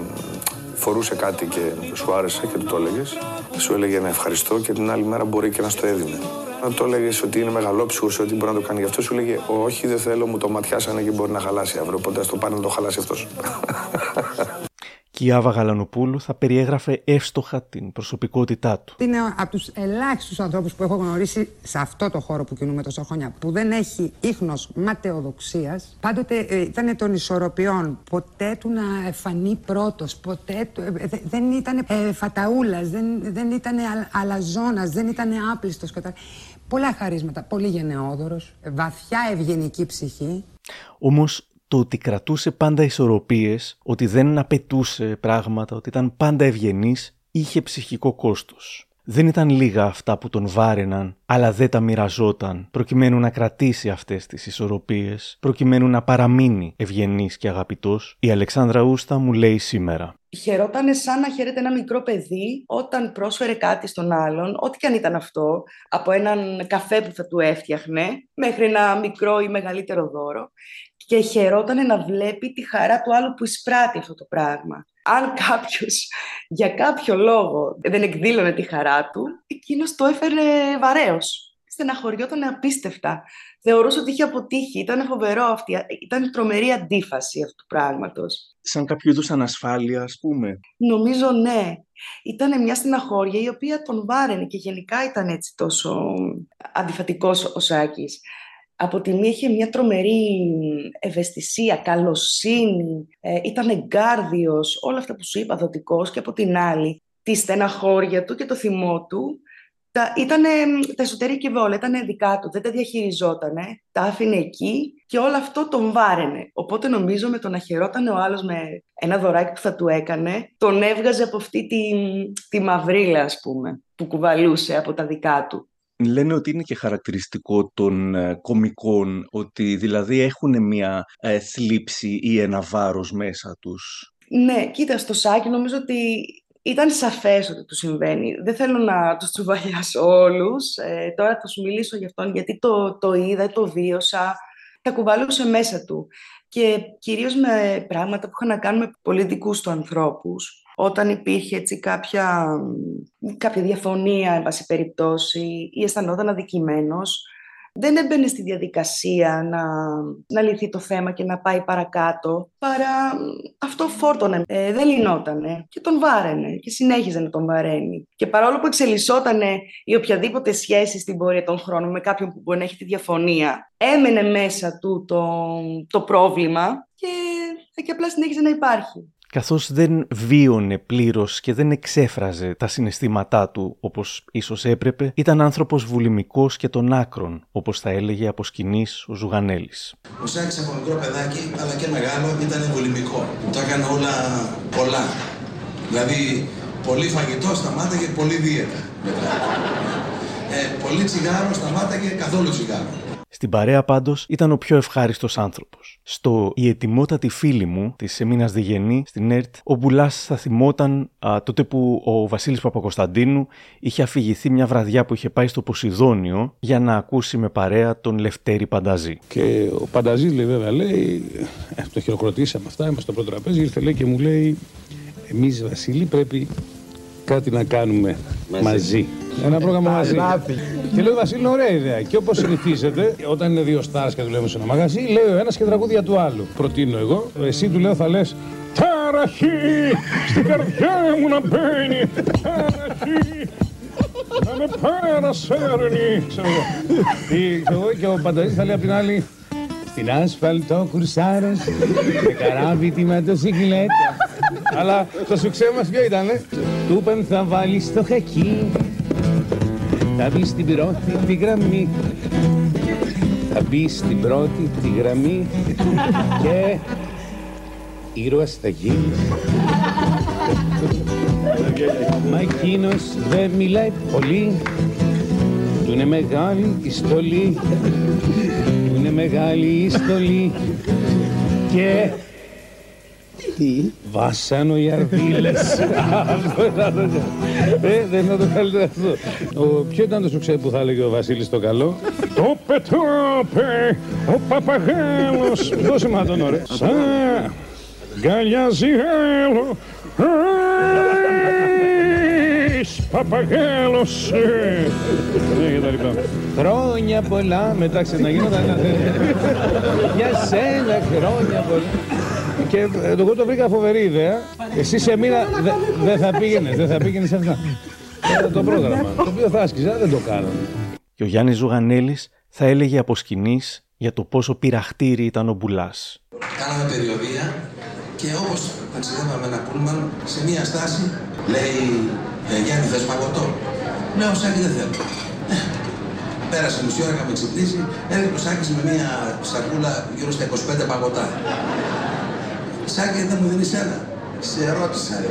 φορούσε κάτι και σου άρεσε και του το έλεγες, σου έλεγε να ευχαριστώ και την άλλη μέρα μπορεί και να στο έδινε. Αν το έλεγες ότι είναι μεγαλόψυχος, ότι μπορεί να το κάνει γι' αυτό, σου έλεγε Όχι, δεν θέλω, μου το ματιάσανε και μπορεί να χαλάσει αύριο. Οπότε ας το πάνε να το χαλάσει αυτός. Και η Άβα Γαλανοπούλου θα περιέγραφε εύστοχα την προσωπικότητά του. Είναι από τους ελάχιστους ανθρώπους που έχω γνωρίσει σε αυτό το χώρο που κινούμε τόσα χρόνια, που δεν έχει ίχνος ματαιοδοξίας. Πάντοτε ε, ήταν των ισορροπιών. Ποτέ του να φανεί πρώτος, ποτέ του, ε, δεν ήταν ε, φαταούλας, δεν, δεν ήταν αλαζόνας, δεν ήταν άπλιστος. Πολλά χαρίσματα, πολύ γενναιόδωρος, βαθιά ευγενική ψυχή. Όμως το ότι κρατούσε πάντα ισορροπίες, ότι δεν απαιτούσε πράγματα, ότι ήταν πάντα ευγενής, είχε ψυχικό κόστος. Δεν ήταν λίγα αυτά που τον βάρεναν, αλλά δεν τα μοιραζόταν, προκειμένου να κρατήσει αυτές τις ισορροπίες, προκειμένου να παραμείνει ευγενής και αγαπητός, η Αλεξάνδρα Ούστα μου λέει σήμερα. Χαιρότανε σαν να χαίρεται ένα μικρό παιδί όταν πρόσφερε κάτι στον άλλον, ό,τι και αν ήταν αυτό, από έναν καφέ που θα του έφτιαχνε, μέχρι ένα μικρό ή μεγαλύτερο δώρο και χαιρόταν να βλέπει τη χαρά του άλλου που εισπράττει αυτό το πράγμα. Αν κάποιος για κάποιο λόγο δεν εκδήλωνε τη χαρά του, εκείνος το έφερε βαρέως. Στεναχωριόταν απίστευτα. Θεωρούσε ότι είχε αποτύχει. Ήταν φοβερό αυτή. Ήταν τρομερή αντίφαση αυτού του πράγματος. Σαν κάποιο είδους ανασφάλεια, ας πούμε. Νομίζω ναι. Ήταν μια στεναχώρια η οποία τον βάραινε και γενικά ήταν έτσι τόσο αντιφατικός ο Σάκης από τη μία είχε μια τρομερή ευαισθησία, καλοσύνη, ε, ήταν εγκάρδιος, όλα αυτά που σου είπα δοτικός και από την άλλη τη στεναχώρια του και το θυμό του τα, ήτανε, τα εσωτερική βόλα, ήταν δικά του, δεν τα διαχειριζότανε, τα άφηνε εκεί και όλο αυτό τον βάραινε. Οπότε νομίζω με το να χαιρόταν ο άλλος με ένα δωράκι που θα του έκανε, τον έβγαζε από αυτή τη, τη μαυρίλα ας πούμε, που κουβαλούσε από τα δικά του. Λένε ότι είναι και χαρακτηριστικό των ε, κομικών, ότι δηλαδή έχουν μια ε, θλίψη ή ένα βάρος μέσα τους. Ναι, κοίτα, στο Σάκη νομίζω ότι ήταν σαφές ότι του συμβαίνει. Δεν θέλω να τους τσουβαλιάσω όλους. Ε, τώρα θα σου μιλήσω για αυτόν, γιατί το, το είδα, το βίωσα. Τα κουβαλούσε μέσα του. Και κυρίως με πράγματα που είχαν να κάνουν με πολιτικούς του ανθρώπους όταν υπήρχε έτσι κάποια, κάποια διαφωνία, εν πάση περιπτώσει, ή αισθανόταν αδικημένος, δεν έμπαινε στη διαδικασία να, να λυθεί το θέμα και να πάει παρακάτω, παρά αυτό φόρτωνε, ε, δεν λυνότανε και τον βάραινε και συνέχιζε να τον βαραίνει. Και παρόλο που εξελισσότανε η οποιαδήποτε σχέση στην πορεία των χρόνων με κάποιον που μπορεί να έχει τη διαφωνία, έμενε μέσα του το, το πρόβλημα και, και απλά συνέχιζε να υπάρχει. Καθώς δεν βίωνε πλήρως και δεν εξέφραζε τα συναισθήματά του όπως ίσως έπρεπε, ήταν άνθρωπος βουλημικός και των άκρων, όπως θα έλεγε από σκηνής ο Ζουγανέλης. Ο Σάκης από μικρό παιδάκι, αλλά και μεγάλο, ήταν βουλημικό. Το έκανε όλα πολλά. Δηλαδή, πολύ φαγητό σταμάταγε πολύ δίαιτα. μετά. Ε, πολύ τσιγάρο σταμάταγε καθόλου τσιγάρο. Στην παρέα πάντως ήταν ο πιο ευχάριστος άνθρωπος. Στο Η ετοιμότατη φίλη μου της Εμίνα Διγενή στην ΕΡΤ, ο Μπουλάς θα θυμόταν α, τότε που ο Βασίλης Παπακοσταντίνου είχε αφηγηθεί μια βραδιά που είχε πάει στο Ποσειδόνιο για να ακούσει με παρέα τον Λευτέρη Πανταζή. Και ο Πανταζής λέει, βέβαια, λέει, ε, το χειροκροτήσαμε αυτά, είμαστε στο πρώτο τραπέζι, ήρθε λέει και μου λέει, εμείς Βασίλη πρέπει κάτι να κάνουμε μαζί. Ένα πρόγραμμα μαζί. Και λέω Βασίλη, ωραία ιδέα. Και όπως συνηθίζεται, όταν είναι δύο στάρ και δουλεύουμε σε ένα μαγαζί, λέει ο ένας και τραγούδια του άλλου. Προτείνω εγώ, εσύ του λέω θα λες. Ταραχή στην καρδιά μου να μπαίνει. Ταραχή να με παρασέρνει. Ξέρω εγώ. Τι, ξέρω εγώ, Και ο Πανταζής θα λέει απ' την άλλη. Στην άσφαλτο κουρσάρος με καράβι τη μοτοσυκλέτα. Αλλά το σουξέ μας ποιο ήτανε; Του είπαν θα βάλεις το χακί θα μπεις στην πρώτη τη γραμμή θα μπεις στην πρώτη τη γραμμή και ήρωας θα γίνεις Μα εκείνος δεν μιλάει πολύ του είναι μεγάλη η στολή του είναι μεγάλη η στολή και τι βάσανο οι αρδίλες ε, δεν είναι το καλύτερο αυτό. Ο, ποιο ήταν το σουξέ που θα έλεγε ο Βασίλης το καλό; Το πετώπε ο παπαγάλος. Δώσε μα τον ωραία. Σαν γκαλιάζει άλλο Παπαγάλος. Ναι και τα λοιπά. Χρόνια πολλά. Μετά ξαναγίνονταν ένα Για σένα χρόνια πολλά και ε, εγώ το βρήκα φοβερή ιδέα. Εσύ σε μήνα δεν θα πήγαινες, δεν θα πήγαινες σε αυτά. Era το πρόγραμμα. Το οποίο θα άσκηζα, δεν το κάναμε. Και ο Γιάννης Ζουγανέλης θα έλεγε από σκηνής για το πόσο πειραχτήρι ήταν ο Μπουλάς. Κάναμε περιοδία και όπως ταξιδεύαμε ένα πούλμαν, σε μία στάση λέει ε, Γιάννη θες παγωτό. Λέω Σάκης δεν θέλω. Ε, Πέρασε μισή ώρα, είχαμε ξυπνήσει, έρχεται ο Σάκης με μία σακούλα γύρω στα 25 παγωτά. Σάκη δεν μου δίνεις ένα. Σε ρώτησα ρε.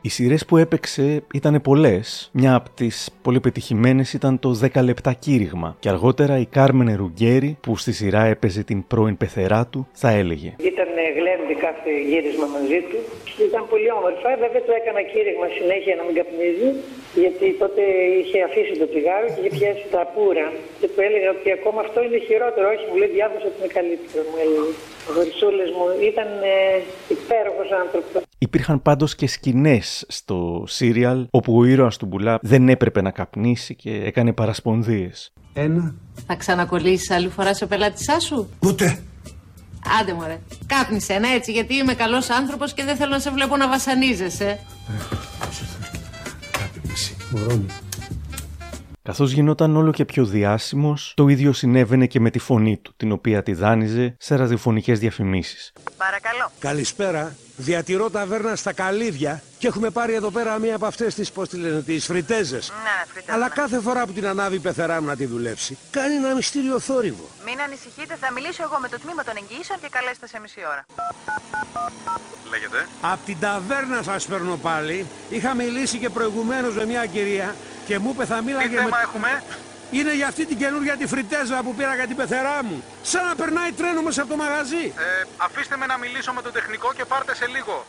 Οι σειρές που έπαιξε ήταν πολλές. Μια από τις πολύ πετυχημένες ήταν το 10 λεπτά κήρυγμα. Και αργότερα η Κάρμενε Ρουγκέρι, που στη σειρά έπαιζε την πρώην πεθερά του, θα έλεγε. Ήταν γλέντι κάθε γύρισμα μαζί του. Ήταν πολύ όμορφα. Βέβαια το έκανα κήρυγμα συνέχεια να μην καπνίζει, γιατί τότε είχε αφήσει το τσιγάρο και είχε πιάσει τα πουρα. Και του έλεγα ότι ακόμα αυτό είναι χειρότερο. Όχι, μου λέει διάβασα ότι είναι καλύτερο, μου έλεγε. Ο Χρυσούλης μου ήταν ε, υπέροχος άνθρωπος. Υπήρχαν πάντως και σκηνές στο σύριαλ όπου ο ήρωας του Μπουλά δεν έπρεπε να καπνίσει και έκανε παρασπονδίες. Ένα. Θα ξανακολλήσεις άλλη φοράς σε πελάτησάς σου; Ούτε. Άντε μωρέ, κάπνισε ένα έτσι γιατί είμαι καλός άνθρωπος και δεν θέλω να σε βλέπω να βασανίζεσαι. Μωρό μου. Καθώς γινόταν όλο και πιο διάσημος, το ίδιο συνέβαινε και με τη φωνή του, την οποία τη δάνειζε σε ραδιοφωνικές διαφημίσεις. Παρακαλώ. Καλησπέρα. Διατηρώ ταβέρνα στα Καλύδια και έχουμε πάρει εδώ πέρα μία από αυτές τις, πώς τη λένε, τις φριτέζες. Ναι, φρύτα. Αλλά κάθε φορά που την ανάβει η πεθερά μου να τη δουλέψει, κάνει ένα μυστήριο θόρυβο. Μην ανησυχείτε, θα μιλήσω εγώ με το τμήμα των εγγυήσεων και καλέστε σε μισή ώρα. Λέγεται. Απ' την ταβέρνα σας παίρνω πάλι. Είχα μιλήσει και προηγουμένως με μια κυρία και μου είπε θα μίλαγε Τι θέμα με... έχουμε; Είναι για αυτή την καινούργια τη φριτέζα που πήρα για την πεθερά μου. Σαν να περνάει τρένο μέσα από το μαγαζί. Ε, αφήστε με να μιλήσω με τον τεχνικό και πάρτε σε λίγο.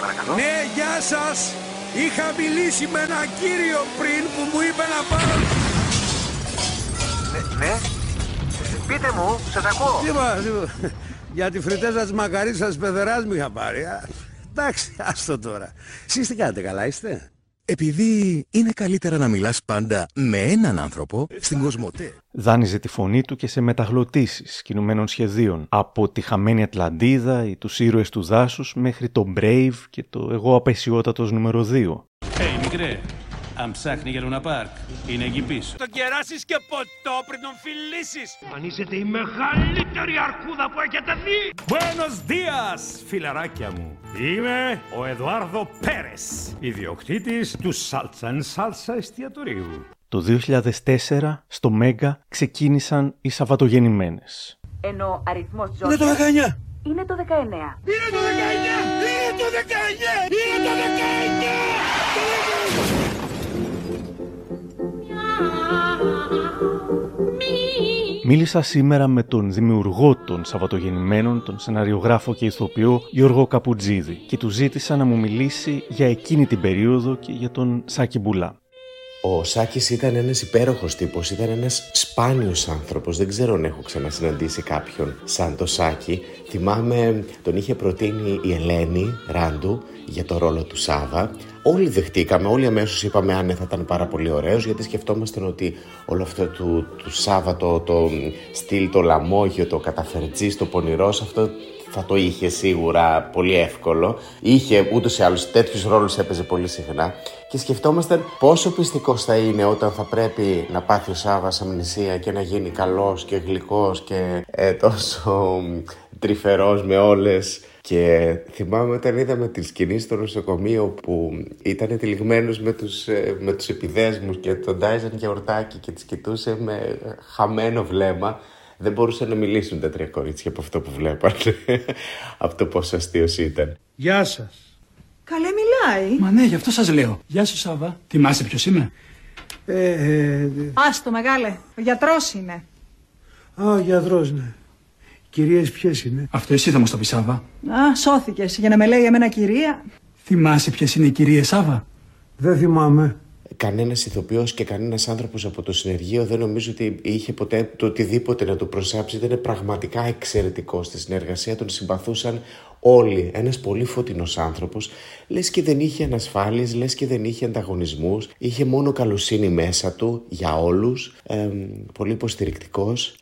Παρακαλώ. Ναι, γεια σας. Είχα μιλήσει με ένα κύριο πριν που μου είπε να πάρω... Ναι, ναι. Πείτε μου, σας ακούω. Τίποτα, τίποτα. Για τη φριτέζα της μακαρίτσας της πεθεράς μου είχα πάρει. Α, Εντάξει, άστο τώρα. Εσείς τι κάνετε, καλά είστε; Επειδή είναι καλύτερα να μιλάς πάντα με έναν άνθρωπο στην Κοσμοτέ. Δάνειζε τη φωνή του και σε μεταγλωτήσεις κινουμένων σχεδίων. Από τη χαμένη Ατλαντίδα ή τους ήρωες του δάσους μέχρι το Brave και το εγώ απεσιότατος νούμερο 2. Hey, μικρέ, αν ψάχνει για Λούνα Πάρκ, είναι εκεί πίσω. Το κεράσεις και ποτό πριν τον φιλήσεις. Αν είσαστε η μεγαλύτερη αρκούδα που έχετε δει. Buenos días, φιλαράκια μου. Είμαι ο Εδουάρδο Πέρες, ιδιοκτήτης του Σάλτσα Σάλτσα εστιατορίου. Το 2004 στο Μέγκα ξεκίνησαν οι Σαββατογεννημένες. Ενώ αριθμός Είναι το 19. Είναι το 19. Είναι το 19. Είναι το 19. Είναι το 19. Μίλησα σήμερα με τον δημιουργό των Σαββατογεννημένων, τον σεναριογράφο και ηθοποιό Γιώργο Καπουτζίδη και του ζήτησα να μου μιλήσει για εκείνη την περίοδο και για τον Σάκη Μπουλά. Ο Σάκης ήταν ένας υπέροχος τύπος, ήταν ένας σπάνιος άνθρωπος. Δεν ξέρω αν έχω ξανασυναντήσει κάποιον σαν το Σάκη. Θυμάμαι, τον είχε προτείνει η Ελένη Ράντου για το ρόλο του Σάβα. Όλοι δεχτήκαμε, όλοι αμέσως είπαμε αν θα ήταν πάρα πολύ ωραίος γιατί σκεφτόμασταν ότι όλο αυτό του, του Σάβα, το, το στυλ, το λαμόγιο, το καταφερτζής, το πονηρός, αυτό θα το είχε σίγουρα πολύ εύκολο. Είχε ούτως ή άλλως τέτοιους ρόλους έπαιζε πολύ συχνά. Και σκεφτόμασταν πόσο πιστικός θα είναι όταν θα πρέπει να πάθει ο Σάβα αμνησία και να γίνει καλός και γλυκός και ε, τόσο τρυφερός με όλες. Και θυμάμαι όταν είδαμε τη σκηνή στο νοσοκομείο που ήταν τυλιγμένος με τους, ε, με τους επιδέσμους και τον Τάιζαν και ορτάκι και τις κοιτούσε με χαμένο βλέμμα δεν μπορούσαν να μιλήσουν τα τρία κορίτσια από αυτό που βλέπανε. από το πόσο αστείο ήταν. Γεια σας. Καλέ μιλάει. Μα ναι, γι' αυτό σας λέω. Γεια σου Σάβα. Θυμάσαι ποιος είμαι. Ε, ε, Άστο μεγάλε. Ο γιατρός είναι. α, ο γιατρός, ναι. Κυρίες ποιες είναι; Αυτό εσύ θα μας το πεις Σάβα. Α, σώθηκες για να με λέει εμένα κυρία. Θυμάσαι ποιες είναι οι κυρίες Σάβα. Δεν θυμάμαι. Κανένας ηθοποιός και κανένας άνθρωπος από το συνεργείο δεν νομίζω ότι είχε ποτέ το οτιδήποτε να του προσάψει. Ήταν πραγματικά εξαιρετικό στη συνεργασία. Τον συμπαθούσαν όλοι. Ένας πολύ φωτεινός άνθρωπος. Λες και δεν είχε ανασφάλειες, λες και δεν είχε ανταγωνισμούς. Είχε μόνο καλοσύνη μέσα του για όλους. Ε, πολύ υποστηρικτικός.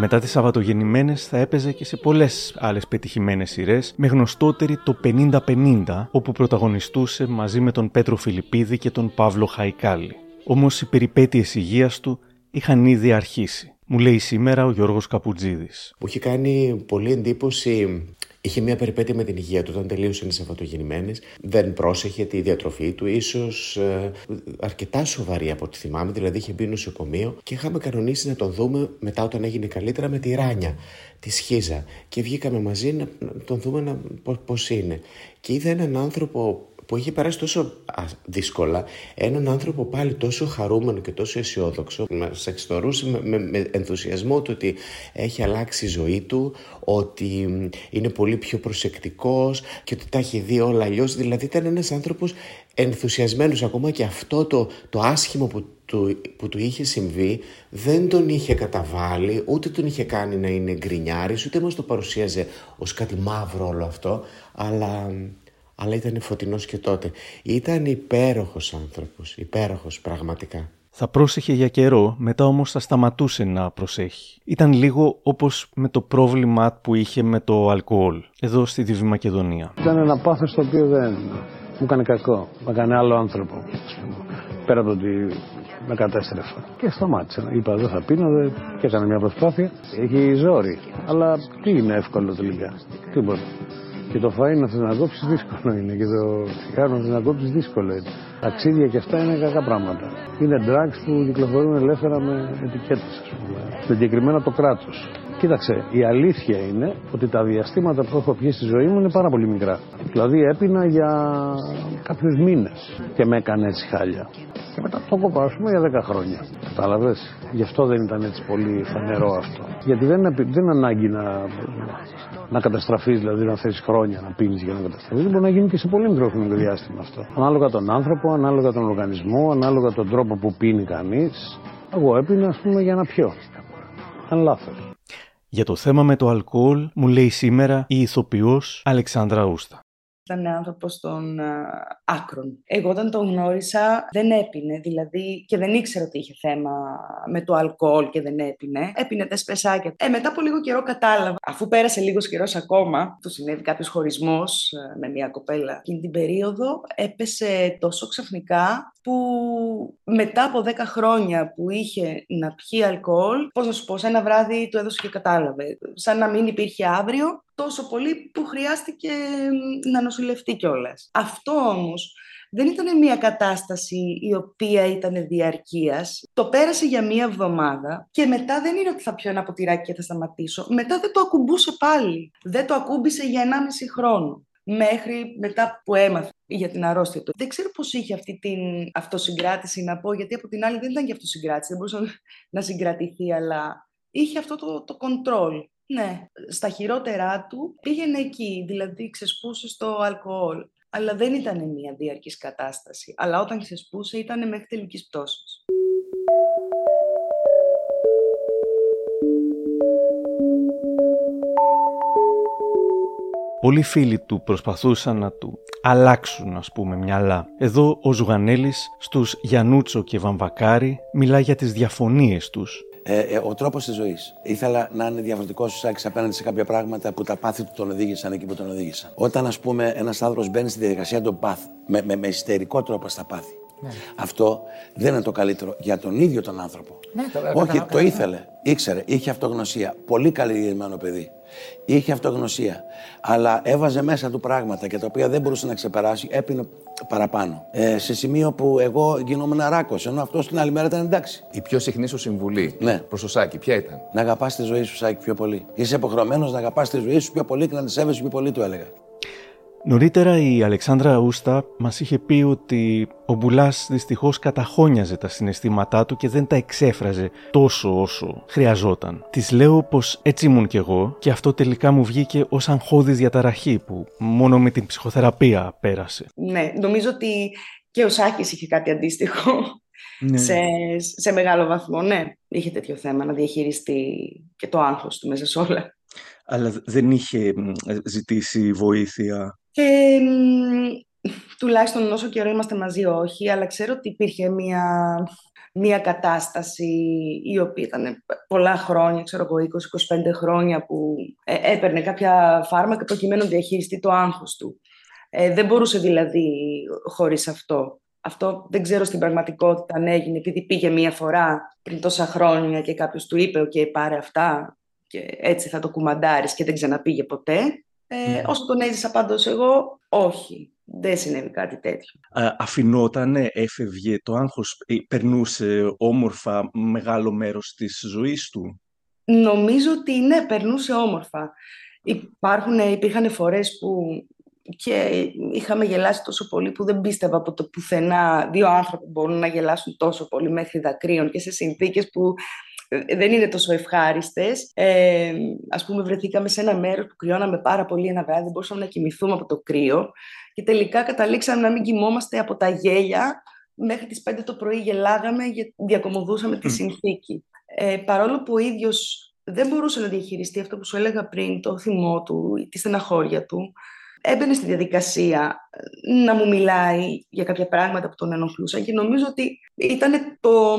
Μετά τις Σαββατογεννημένες θα έπαιζε και σε πολλές άλλες πετυχημένες σειρές, με γνωστότερη το 50-50, όπου πρωταγωνιστούσε μαζί με τον Πέτρο Φιλιππίδη και τον Παύλο Χαϊκάλη. Όμως οι περιπέτειες υγείας του είχαν ήδη αρχίσει. Μου λέει σήμερα ο Γιώργος Καπουτζίδης. Μου είχε κάνει πολύ εντύπωση Είχε μια περιπέτεια με την υγεία του, όταν τελείωσαν οι Σαββατογεννημένε. Δεν πρόσεχε τη διατροφή του, ίσως ε, αρκετά σοβαρή από ό,τι θυμάμαι. Δηλαδή είχε μπει νοσοκομείο και είχαμε κανονίσει να τον δούμε μετά όταν έγινε καλύτερα με τη Ράνια, τη Σχίζα. Και βγήκαμε μαζί να, να τον δούμε να, πώς είναι. Και είδα έναν άνθρωπο που είχε περάσει τόσο α, δύσκολα, έναν άνθρωπο πάλι τόσο χαρούμενο και τόσο αισιόδοξο, μα εξτορούσε με, με, με ενθουσιασμό του ότι έχει αλλάξει η ζωή του, ότι είναι πολύ πιο προσεκτικός και ότι τα έχει δει όλα αλλιώς. Δηλαδή ήταν ένας άνθρωπος ενθουσιασμένος ακόμα και αυτό το, το άσχημο που του, που του είχε συμβεί δεν τον είχε καταβάλει, ούτε τον είχε κάνει να είναι γκρινιάρης, ούτε μας το παρουσίαζε ως κάτι μαύρο όλο αυτό, αλλά αλλά ήταν φωτεινός και τότε. Ήταν υπέροχος άνθρωπος, υπέροχος πραγματικά. Θα πρόσεχε για καιρό, μετά όμως θα σταματούσε να προσέχει. Ήταν λίγο όπως με το πρόβλημα που είχε με το αλκοόλ, εδώ στη Δυτική Μακεδονία. Ήταν ένα πάθος το οποίο δεν μου έκανε κακό, μου έκανε άλλο άνθρωπο. ας πούμε. Πέρα από το ότι με κατέστρεφε. Και σταμάτησα. Είπα δεν θα πίνω δεν... και έκανα μια προσπάθεια. Έχει ζόρι. Αλλά τι είναι εύκολο τελικά. Τίποτα. Και το φαΐ να θες να κόψεις δύσκολο είναι. Και το τσιγάρο να θες να κόψεις δύσκολο είναι. Ταξίδια και αυτά είναι κακά πράγματα. Είναι drugs που κυκλοφορούν ελεύθερα με ετικέτες, ας πούμε. Συγκεκριμένα το κράτος. Κοίταξε, η αλήθεια είναι ότι τα διαστήματα που έχω πιει στη ζωή μου είναι πάρα πολύ μικρά. Δηλαδή έπινα για κάποιους μήνες και με έκανε έτσι χάλια. Και μετά το κόπα, ας πούμε, για 10 χρόνια. Κατάλαβες; Γι' αυτό δεν ήταν έτσι πολύ φανερό αυτό. Γιατί δεν είναι, δεν είναι ανάγκη να, να καταστραφείς, δηλαδή να θες χρόνια να πίνεις για να καταστραφείς. Μπορεί να γίνει και σε πολύ μικρό χρονικό διάστημα αυτό. Ανάλογα τον άνθρωπο, ανάλογα τον οργανισμό, ανάλογα τον τρόπο που πίνει κανείς. Εγώ έπινα, ας πούμε, για να πιω. Αν λάθος. Για το θέμα με το αλκοόλ μου λέει σήμερα η ηθοποιός Αλεξάνδρα Ούστας. Ήταν άνθρωπος των α, άκρων. Εγώ όταν τον γνώρισα δεν έπινε, δηλαδή και δεν ήξερα ότι είχε θέμα με το αλκοόλ και δεν έπινε. Έπινε τα σπεσάκια. Ε, μετά από λίγο καιρό κατάλαβα. Αφού πέρασε λίγος καιρός ακόμα, του συνέβη κάποιος χωρισμός με μια κοπέλα. Εκείνη την περίοδο έπεσε τόσο ξαφνικά που μετά από 10 χρόνια που είχε να πιει αλκοόλ, πώς να σου πω, σε ένα βράδυ το έδωσε και κατάλαβε. Σαν να μην υπήρχε αύριο, τόσο πολύ που χρειάστηκε να νοσηλευτεί κιόλας. Αυτό όμως δεν ήταν μια κατάσταση η οποία ήταν διαρκείας. Το πέρασε για μία εβδομάδα και μετά δεν είναι ότι θα πιω ένα ποτηράκι και θα σταματήσω. Μετά δεν το ακουμπούσε πάλι. Δεν το ακούμπησε για 1,5 χρόνο μέχρι μετά που έμαθε για την αρρώστια του. Δεν ξέρω πώς είχε αυτή την αυτοσυγκράτηση να πω, γιατί από την άλλη δεν ήταν και αυτοσυγκράτηση, δεν μπορούσε να συγκρατηθεί, αλλά είχε αυτό το, το control. Ναι, στα χειρότερά του πήγαινε εκεί, δηλαδή ξεσπούσε στο αλκοόλ. Αλλά δεν ήταν μια διαρκής κατάσταση. Αλλά όταν ξεσπούσε ήταν μέχρι τελικής πτώσης. Πολλοί φίλοι του προσπαθούσαν να του αλλάξουν ας πούμε μυαλά. Εδώ ο Ζουγανέλης στους Γιανούτσο και Βαμβακάρη μιλά για τις διαφωνίες τους. Ε, ε, ο τρόπος της ζωής. Ήθελα να είναι διαφορετικός ο Σάκης απέναντι σε κάποια πράγματα που τα πάθη του τον οδήγησαν εκεί που τον οδήγησαν. Όταν, ας πούμε, ένας άνθρωπος μπαίνει στη διαδικασία των πάθ με, με, με ιστερικό τρόπο στα πάθη, ναι. αυτό δεν είναι το καλύτερο για τον ίδιο τον άνθρωπο. Ναι, το Όχι, το ήθελε, ήξερε, είχε αυτογνωσία. Πολύ καλλιεργημένο παιδί. Είχε αυτογνωσία. Αλλά έβαζε μέσα του πράγματα και τα οποία δεν μπορούσε να ξεπεράσει, έπινε παραπάνω. Ε, σε σημείο που εγώ γινόμουν ράκο, ενώ αυτός την άλλη μέρα ήταν εντάξει. Η πιο συχνή σου συμβουλή ναι. προς το Σάκη, ποια ήταν; Να αγαπάς τη ζωή σου, Σάκη, πιο πολύ. Είσαι υποχρεωμένος να αγαπάς τη ζωή σου πιο πολύ και να τη σέβεσαι πιο πολύ, του έλεγα. Νωρίτερα η Αλεξάνδρα Ούστα μας είχε πει ότι ο Μπουλάς δυστυχώς καταχώνιαζε τα συναισθήματά του και δεν τα εξέφραζε τόσο όσο χρειαζόταν. Της λέω πως έτσι ήμουν κι εγώ και αυτό τελικά μου βγήκε ως αγχώδης διαταραχή που μόνο με την ψυχοθεραπεία πέρασε. Ναι, νομίζω ότι και ο Σάκης είχε κάτι αντίστοιχο. Ναι. Σε, σε μεγάλο βαθμό, ναι. Είχε τέτοιο θέμα να διαχειριστεί και το άγχος του μέσα σε όλα. Αλλά δεν είχε ζητήσει βοήθεια ε, τουλάχιστον όσο καιρό είμαστε μαζί όχι, αλλά ξέρω ότι υπήρχε μια, μια κατάσταση η οποία ήταν πολλά χρόνια, ξέρω εγώ 20-25 χρόνια που ε, έπαιρνε κάποια φάρμακα προκειμένου να διαχειριστεί το άγχος του. Ε, δεν μπορούσε δηλαδή χωρίς αυτό. Αυτό δεν ξέρω στην πραγματικότητα αν έγινε επειδή πήγε μία φορά πριν τόσα χρόνια και κάποιος του είπε «ΟΚ, πάρε αυτά» και έτσι θα το κουμαντάρεις και δεν ξαναπήγε ποτέ ε, ναι. Όσο τον έζησα πάντως εγώ, όχι. Δεν συνέβη κάτι τέτοιο. Α, αφινότανε, έφευγε το άγχος, ε, περνούσε όμορφα μεγάλο μέρος της ζωής του; Νομίζω ότι ναι, περνούσε όμορφα. Υπάρχουν, υπήρχαν φορές που και είχαμε γελάσει τόσο πολύ που δεν πίστευα από το πουθενά δύο άνθρωποι μπορούν να γελάσουν τόσο πολύ μέχρι δακρύων και σε συνθήκες που ε, δεν είναι τόσο ευχάριστες. Ε, ας πούμε βρεθήκαμε σε ένα μέρος που κρυώναμε πάρα πολύ ένα βράδυ, δεν μπορούσαμε να κοιμηθούμε από το κρύο και τελικά καταλήξαμε να μην κοιμόμαστε από τα γέλια. Μέχρι τις 5 το πρωί γελάγαμε και διακομωδούσαμε τη συνθήκη. Ε, παρόλο που ο ίδιος δεν μπορούσε να διαχειριστεί αυτό που σου έλεγα πριν, το θυμό του, τη στεναχώρια του, έμπαινε στη διαδικασία ε, να μου μιλάει για κάποια πράγματα που τον ενοχλούσαν και νομίζω ότι ήταν το,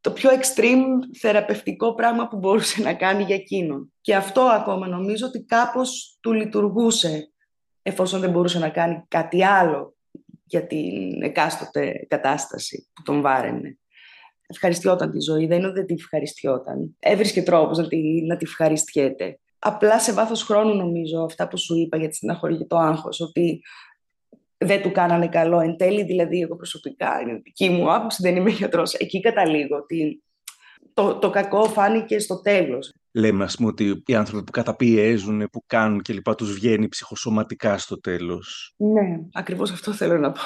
το πιο extreme θεραπευτικό πράγμα που μπορούσε να κάνει για εκείνον. Και αυτό ακόμα νομίζω ότι κάπως του λειτουργούσε εφόσον δεν μπορούσε να κάνει κάτι άλλο για την εκάστοτε κατάσταση που τον βάραινε. Ευχαριστιόταν τη ζωή, δεν είναι ότι δεν τη ευχαριστιόταν. Έβρισκε τρόπος να τη, να τη ευχαριστιέται. Απλά σε βάθος χρόνου νομίζω αυτά που σου είπα για τη στεναχωρία και το άγχος, ότι δεν του κάνανε καλό. Εν τέλει, δηλαδή, εγώ προσωπικά, είναι δική μου άποψη, δεν είμαι γιατρός. Εκεί καταλήγω ότι το, το κακό φάνηκε στο τέλος. Λέμε, ας πούμε, ότι οι άνθρωποι που καταπιέζουν, που κάνουν κλπ. τους βγαίνει ψυχοσωματικά στο τέλος. Ναι, ακριβώς αυτό θέλω να πω.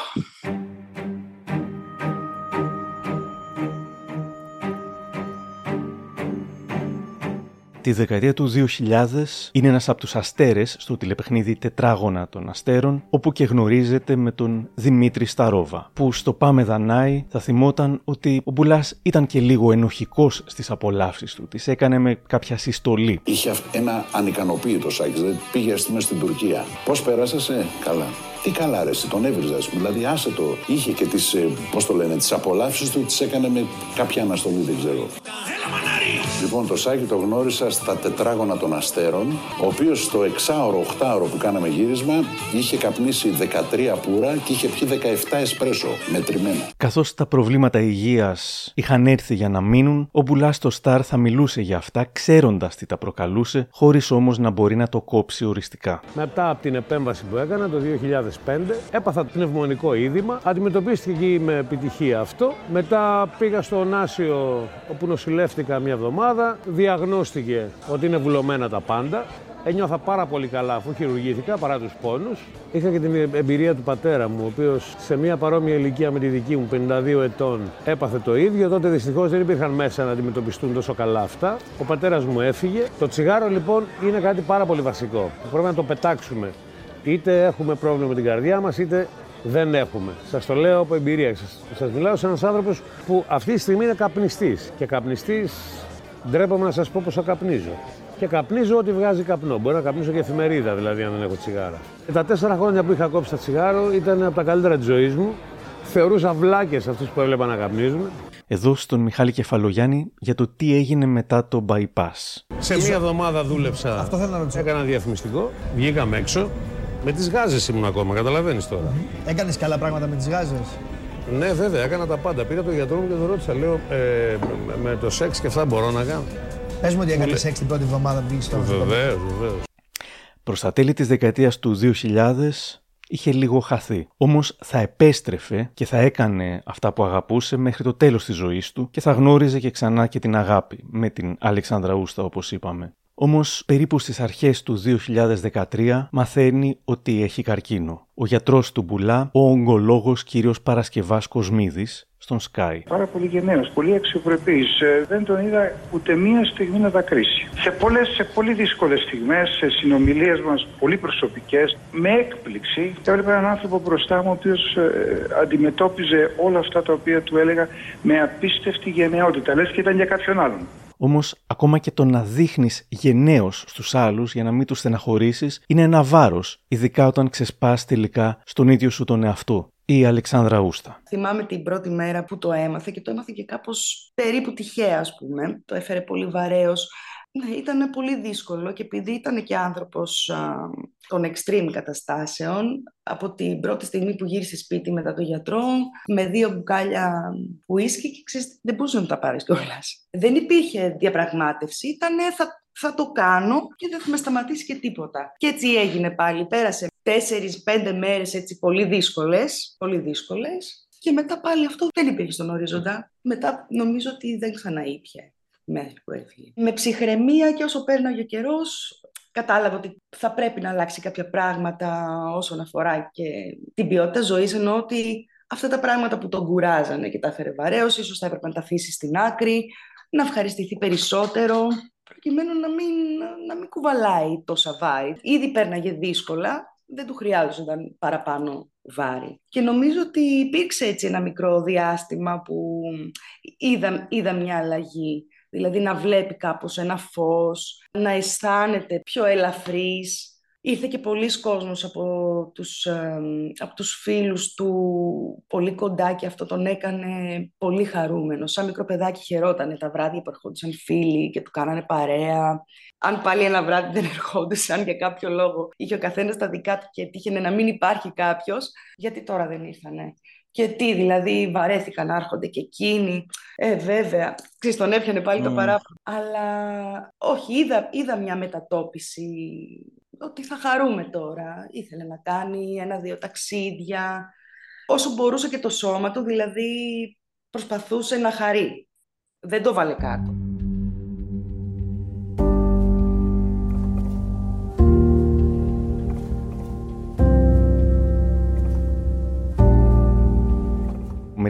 Τη δεκαετία του 2000 είναι ένας από τους αστέρες στο τηλεπαιχνίδι Τετράγωνα των Αστέρων, όπου και γνωρίζεται με τον Δημήτρη Σταρόβα, που στο Πάμε Δανάη θα θυμόταν ότι ο Μπουλάς ήταν και λίγο ενοχικός στις απολαύσεις του, τις έκανε με κάποια συστολή. Είχε ένα ανικανοποίητο Σάκης, δηλαδή πήγε στη στην Τουρκία. Πώς πέρασασαι, καλά. Τι καλά ρε, τον έβριζα, δηλαδή άσε το. Είχε και τις, ε, πώς το λένε, τις απολαύσεις του, τις έκανε με κάποια αναστολή, δεν ξέρω. Λοιπόν, το Σάκη το γνώρισα στα τετράγωνα των αστέρων, ο οποίος στο εξάωρο, οχτάωρο που κάναμε γύρισμα, είχε καπνίσει 13 πουρα και είχε πιει 17 εσπρέσο, μετρημένα. Καθώς τα προβλήματα υγείας είχαν έρθει για να μείνουν, ο Μπουλάς στο Σταρ θα μιλούσε για αυτά, ξέροντας τι τα προκαλούσε, χωρίς όμως να μπορεί να το κόψει οριστικά. Μετά από την επέμβαση που έκανα το 2005, έπαθα πνευμονικό είδημα, αντιμετωπίστηκε με επιτυχία αυτό. Μετά πήγα στο Νάσιο, όπου νοσηλεύτηκα μια εβδομάδα, διαγνώστηκε ότι είναι βουλωμένα τα πάντα. Ένιωθα πάρα πολύ καλά αφού χειρουργήθηκα παρά τους πόνους. Είχα και την εμπειρία του πατέρα μου, ο οποίος σε μια παρόμοια ηλικία με τη δική μου, 52 ετών, έπαθε το ίδιο. Τότε δυστυχώς δεν υπήρχαν μέσα να αντιμετωπιστούν τόσο καλά αυτά. Ο πατέρας μου έφυγε. Το τσιγάρο λοιπόν είναι κάτι πάρα πολύ βασικό. Πρέπει να το πετάξουμε. Είτε έχουμε πρόβλημα με την καρδιά μας, είτε δεν έχουμε. Σας το λέω από εμπειρία. Σας μιλάω σε ένας άνθρωπος που αυτή τη στιγμή είναι καπνιστής. Και καπνιστής, ντρέπομαι να σας πω πόσο καπνίζω. Και καπνίζω ό,τι βγάζει καπνό. Μπορεί να καπνίσω και εφημερίδα δηλαδή, αν δεν έχω τσιγάρα. Και τα τέσσερα χρόνια που είχα κόψει τα τσιγάρο ήταν από τα καλύτερα της ζωής μου. Θεωρούσα βλάκες αυτούς που έβλεπα να καπνίζουν. Εδώ στον Μιχάλη Κεφαλογιάννη για το τι έγινε μετά το bypass. Σε μία εβδομάδα δούλεψα. Αυτό θέλω να ρωτήσω. Έκανα διαφημιστικό. Βγήκαμε έξω. Με τις γάζες ήμουν ακόμα, καταλαβαίνεις τώρα. Mm-hmm. Έκανες καλά πράγματα με τις γάζες. Ναι, βέβαια, έκανα τα πάντα. Πήγα τον γιατρό μου και τον ρώτησα. Λέω, ε, με το σεξ και αυτά μπορώ να κάνω. Πες μου ότι έκανες σεξ την πρώτη εβδομάδα που πήγες στο Βεβαίως, βεβαίως. Προς τα τέλη της δεκαετίας του 2000 είχε λίγο χαθεί. Όμως θα επέστρεφε και θα έκανε αυτά που αγαπούσε μέχρι το τέλος της ζωής του και θα γνώριζε και ξανά και την αγάπη με την Αλεξάνδρα Ούστα, όπως είπαμε. Όμως περίπου στις αρχές του 2013 μαθαίνει ότι έχει καρκίνο. Ο γιατρός του Μπουλά, ο ογκολόγος κύριος Παρασκευάς Κοσμίδης, στον Sky. Πάρα πολύ γενναίος, πολύ αξιοπρεπής. Ε, δεν τον είδα ούτε μία στιγμή να δακρύσει. Σε πολλές, σε πολύ δύσκολες στιγμές, σε συνομιλίες μας πολύ προσωπικές, με έκπληξη έβλεπα έναν άνθρωπο μπροστά μου ο οποίος ε, αντιμετώπιζε όλα αυτά τα οποία του έλεγα με απίστευτη γενναιότητα. Λες και ήταν για κάποιον άλλον. Όμως, ακόμα και το να δείχνεις γενναίος στους άλλους για να μην τους στεναχωρήσεις είναι ένα βάρος, ειδικά όταν ξεσπάς τελικά στον ίδιο σου τον εαυτό. Η Αλεξάνδρα Ούστα. Θυμάμαι την πρώτη μέρα που το έμαθε και το έμαθε και κάπως περίπου τυχαία, ας πούμε. Το έφερε πολύ βαρέως ναι, ήταν πολύ δύσκολο και επειδή ήταν και άνθρωπος α, των extreme καταστάσεων, από την πρώτη στιγμή που γύρισε σπίτι μετά τον γιατρό, με δύο μπουκάλια ουίσκι και ξέρεις, δεν μπορούσε να τα πάρεις κιόλας. Δεν υπήρχε διαπραγμάτευση, ήταν θα, θα το κάνω και δεν θα με σταματήσει και τίποτα. Και έτσι έγινε πάλι, πέρασε τέσσερις-πέντε μέρες έτσι πολύ δύσκολες, πολύ δύσκολες και μετά πάλι αυτό δεν υπήρχε στον ορίζοντα. Μετά νομίζω ότι δεν ξαναείπια μέχρι που έφυγε. Με ψυχραιμία και όσο πέρναγε ο καιρός, κατάλαβα ότι θα πρέπει να αλλάξει κάποια πράγματα όσον αφορά και την ποιότητα ζωής, ενώ ότι αυτά τα πράγματα που τον κουράζανε και τα έφερε βαρέως, ίσως θα έπρεπε να τα αφήσει στην άκρη, να ευχαριστηθεί περισσότερο, προκειμένου να μην, να μην κουβαλάει τόσα βάρη. Ήδη πέρναγε δύσκολα, δεν του χρειάζονταν παραπάνω βάρη. Και νομίζω ότι υπήρξε έτσι ένα μικρό διάστημα που είδα, είδα μια αλλαγή δηλαδή να βλέπει κάπως ένα φως, να αισθάνεται πιο ελαφρύς. Ήρθε και πολλοί κόσμος από τους, από τους φίλους του πολύ κοντά και αυτό τον έκανε πολύ χαρούμενο. Σαν μικρό παιδάκι χαιρότανε τα βράδια που ερχόντουσαν φίλοι και του κάνανε παρέα. Αν πάλι ένα βράδυ δεν ερχόντουσαν για κάποιο λόγο, είχε ο καθένας τα δικά του και τύχαινε να μην υπάρχει κάποιος, γιατί τώρα δεν ήρθανε. Και τι, δηλαδή βαρέθηκαν να έρχονται και εκείνοι. Ε, βέβαια, ξέρεις, τον έπιανε πάλι το παράπονο. Αλλά όχι, είδα, είδα μια μετατόπιση ότι θα χαρούμε τώρα. Ήθελε να κάνει ένα-δύο ταξίδια. Όσο μπορούσε και το σώμα του, δηλαδή προσπαθούσε να χαρεί. Δεν το βάλε κάτω.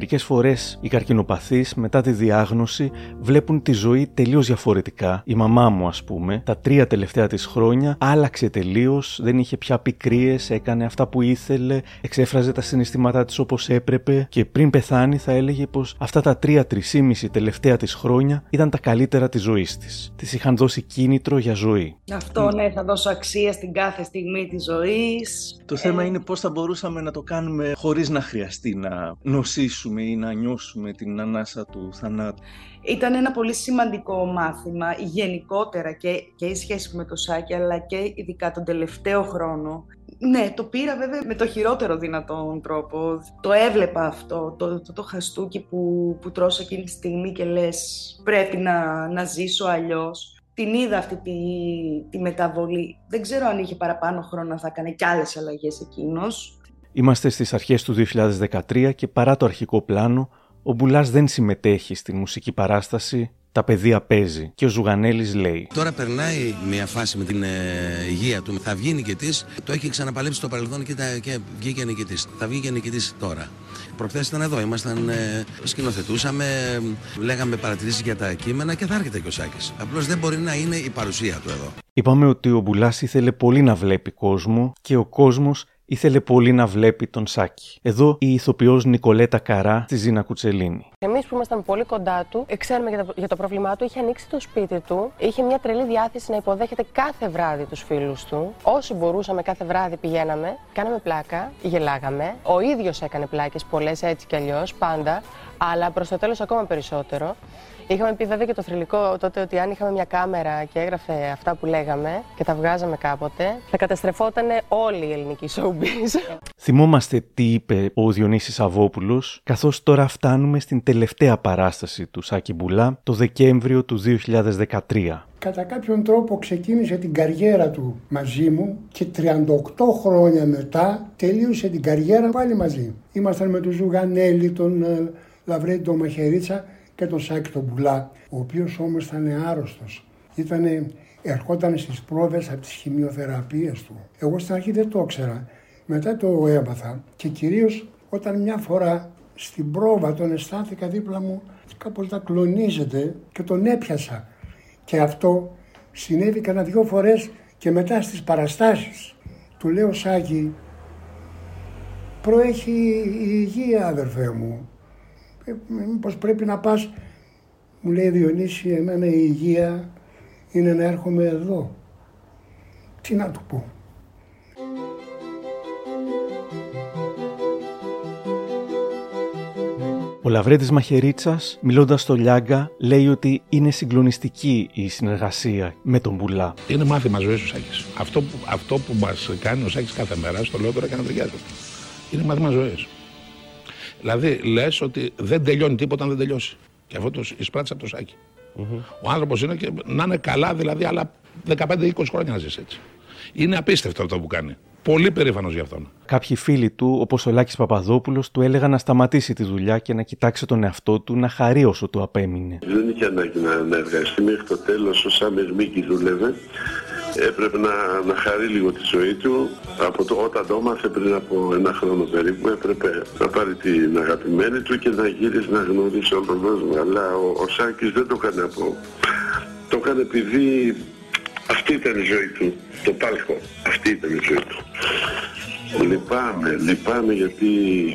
Μερικές φορές οι καρκινοπαθείς μετά τη διάγνωση βλέπουν τη ζωή τελείως διαφορετικά. Η μαμά μου, ας πούμε, τα τρία τελευταία της χρόνια άλλαξε τελείως, δεν είχε πια πικρίες, έκανε αυτά που ήθελε, εξέφραζε τα συναισθήματά της όπως έπρεπε και πριν πεθάνει θα έλεγε πως αυτά τα τρία-τρισήμιση τελευταία της χρόνια ήταν τα καλύτερα της ζωής της. Της είχαν δώσει κίνητρο για ζωή. Αυτό ναι, θα δώσω αξία στην κάθε στιγμή της ζωής. Το θέμα είναι πώς θα μπορούσαμε να το κάνουμε χωρίς να χρειαστεί να νοσήσουμε ή να νιώσουμε την ανάσα του θανάτου. Ήταν ένα πολύ σημαντικό μάθημα γενικότερα και, και η σχέση με το Σάκη αλλά και ειδικά τον τελευταίο χρόνο. Ναι, το πήρα βέβαια με το χειρότερο δυνατόν τρόπο. Το έβλεπα αυτό, το, το, το χαστούκι που, που τρως εκείνη τη στιγμή και λες πρέπει να, να ζήσω αλλιώς. Την είδα αυτή τη, τη μεταβολή. Δεν ξέρω αν είχε παραπάνω χρόνο θα έκανε κι άλλες αλλαγές εκείνος. Είμαστε στις αρχές του 2013 και παρά το αρχικό πλάνο, ο Μπουλάς δεν συμμετέχει στη μουσική παράσταση τα παιδεία παίζει. Και ο Ζουγανέλης λέει. Τώρα περνάει μια φάση με την ε, υγεία του. Θα βγει νικητής. Το έχει ξαναπαλέψει στο παρελθόν και, τα, και βγήκε νικητής. Θα βγει και νικητής τώρα. Προχθές ήταν εδώ. Ήμασταν, ε, σκηνοθετούσαμε, λέγαμε παρατηρήσεις για τα κείμενα και θα έρχεται και ο Σάκης. Απλώς δεν μπορεί να είναι η παρουσία του εδώ. Είπαμε ότι ο Μπουλάς ήθελε πολύ να βλέπει κόσμο και ο κόσμος ήθελε πολύ να βλέπει τον Σάκη. Εδώ η ηθοποιός Νικολέτα Καρά στη Ζήνα Κουτσελίνη. Εμείς που ήμασταν πολύ κοντά του, ε, ξέρουμε για το, για το πρόβλημά του, είχε ανοίξει το σπίτι του, είχε μια τρελή διάθεση να υποδέχεται κάθε βράδυ τους φίλους του. Όσοι μπορούσαμε κάθε βράδυ πηγαίναμε, κάναμε πλάκα, γελάγαμε. Ο ίδιος έκανε πλάκες πολλές έτσι κι αλλιώς, πάντα, αλλά προς το τέλος ακόμα περισσότερο. Είχαμε πει βέβαια και το θρηλυκό τότε ότι αν είχαμε μια κάμερα και έγραφε αυτά που λέγαμε και τα βγάζαμε κάποτε, θα καταστρεφόταν όλη η ελληνική showbiz. Θυμόμαστε τι είπε ο Διονύσης Αβόπουλος, καθώς τώρα φτάνουμε στην τελευταία παράσταση του Σάκη Μπουλά το Δεκέμβριο του 2013. Κατά κάποιον τρόπο ξεκίνησε την καριέρα του μαζί μου και 38 χρόνια μετά τελείωσε την καριέρα πάλι μαζί. Ήμασταν με τον Ζουγανέλη, τον ε, Λαβρέντη, τον Μαχαιρίτσα και τον Σάκη τον Πουλά, ο οποίος όμως ήταν άρρωστος. Ήτανε, ερχόταν στις πρόβες από τις χημειοθεραπείες του. Εγώ στην αρχή δεν το ήξερα. Μετά το έμαθα και κυρίως όταν μια φορά στην πρόβα τον αισθάνθηκα δίπλα μου κάπως να κλονίζεται και τον έπιασα. Και αυτό συνέβη κανένα δυο φορές και μετά στις παραστάσεις. Του λέω Σάκη, προέχει η υγεία αδερφέ μου. Ε, μήπως πρέπει να πας, μου λέει Διονύση, εμένα η υγεία είναι να έρχομαι εδώ. Τι να του πω. Ο Λαβρέτης Μαχαιρίτσας, μιλώντας στο Λιάγκα, λέει ότι είναι συγκλονιστική η συνεργασία με τον Μπουλά. Είναι μάθημα ζωής ο Σάκης. Αυτό, που, αυτό που μας κάνει ο Σάκης κάθε μέρα, στο λέω τώρα και να ταιριάζει. Είναι μάθημα ζωής. Δηλαδή λες ότι δεν τελειώνει τίποτα αν δεν τελειώσει. Και αυτό το εισπράττεις από το σακι Ο άνθρωπος είναι και να είναι καλά, δηλαδή άλλα 15-20 χρόνια να ζεις έτσι. Είναι απίστευτο αυτό που κάνει. Πολύ περήφανος γι' αυτόν. Κάποιοι φίλοι του, όπως ο Λάκης Παπαδόπουλος, του έλεγαν να σταματήσει τη δουλειά και να κοιτάξει τον εαυτό του να χαρεί όσο του απέμεινε. Δεν είχε ανάγκη να, να εργαστεί μέχρι το τέλος. Ο Σάμερ Μίκη δούλευε έπρεπε να, να χαρεί λίγο τη ζωή του. Από το, όταν το έμαθε πριν από ένα χρόνο περίπου έπρεπε να πάρει την αγαπημένη του και να γυρίσει να γνωρίσει όλο τον κόσμο. Αλλά ο, ο Σάκης δεν το έκανε από... Το έκανε επειδή αυτή ήταν η ζωή του. Το πάλκο. Αυτή ήταν η ζωή του. Λυπάμαι, λυπάμαι γιατί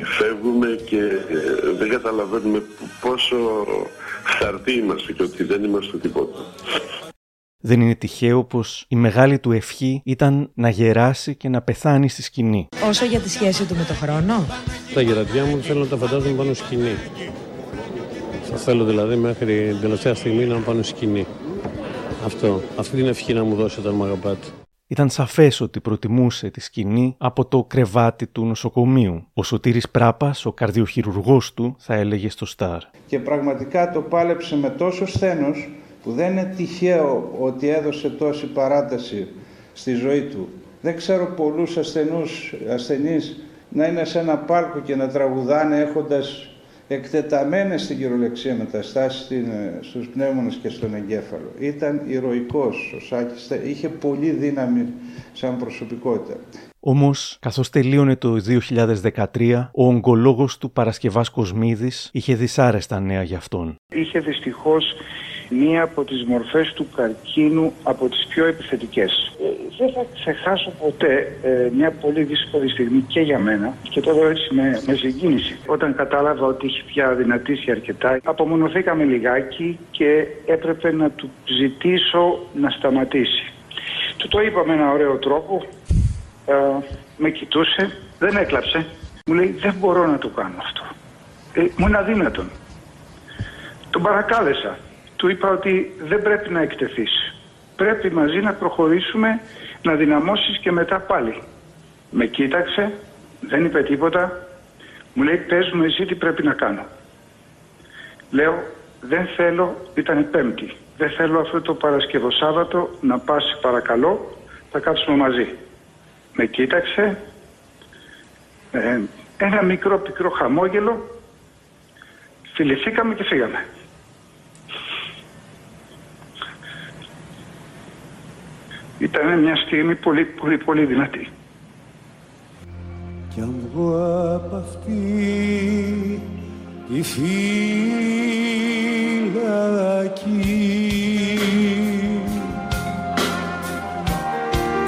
φεύγουμε και ε, δεν καταλαβαίνουμε πόσο χαρτί είμαστε και ότι δεν είμαστε τίποτα. Δεν είναι τυχαίο πως η μεγάλη του ευχή ήταν να γεράσει και να πεθάνει στη σκηνή. Όσο για τη σχέση του με το χρόνο; Τα γερατιά μου θέλω να τα φαντάζομαι πάνω σκηνή. Θα θέλω δηλαδή μέχρι την τελευταία στιγμή να πάνω σκηνή. Αυτό. Αυτή την ευχή να μου δώσει όταν με αγαπάτε. Ήταν σαφές ότι προτιμούσε τη σκηνή από το κρεβάτι του νοσοκομείου. Ο Σωτήρης Πράπας, ο καρδιοχειρουργός του, θα έλεγε στο Σταρ. Και πραγματικά το πάλεψε με τόσο σθένος που δεν είναι τυχαίο ότι έδωσε τόση παράταση στη ζωή του. Δεν ξέρω πολλούς ασθενούς, ασθενείς να είναι σε ένα πάρκο και να τραγουδάνε έχοντας εκτεταμένες στην κυριολεξία μεταστάσεις στους πνεύμονες και στον εγκέφαλο. Ήταν ηρωικός ο Σάκης, είχε πολύ δύναμη σαν προσωπικότητα. Όμως, καθώς τελείωνε το 2013, ο ογκολόγος του Παρασκευάς Κοσμίδης είχε δυσάρεστα νέα για αυτόν. Είχε δυστυχώς μία από τις μορφές του καρκίνου από τις πιο επιθετικές. Ε, δεν θα ξεχάσω ποτέ ε, μια πολύ δύσκολη στιγμή και για μένα και τώρα έτσι με, με συγκίνηση. Όταν κατάλαβα ότι είχε πια δυνατήσει αρκετά, απομονωθήκαμε λιγάκι και έπρεπε να του ζητήσω να σταματήσει. Του το είπα με ένα ωραίο τρόπο, ε, με κοιτούσε, δεν έκλαψε. Μου λέει δεν μπορώ να το κάνω αυτό. Ε, μου είναι αδύνατον. Τον παρακάλεσα του είπα ότι δεν πρέπει να εκτεθείς. Πρέπει μαζί να προχωρήσουμε, να δυναμώσεις και μετά πάλι. Με κοίταξε, δεν είπε τίποτα, μου λέει πες μου εσύ τι πρέπει να κάνω. Λέω δεν θέλω, ήταν πέμπτη, δεν θέλω αυτό το Παρασκευό Σάββατο να πας παρακαλώ, θα κάτσουμε μαζί. Με κοίταξε, ε, ένα μικρό πικρό χαμόγελο, φιληθήκαμε και φύγαμε. Ήταν μια στιγμή πολύ πολύ πολύ δυνατή. Κι αν βγω από αυτή τη φυλακή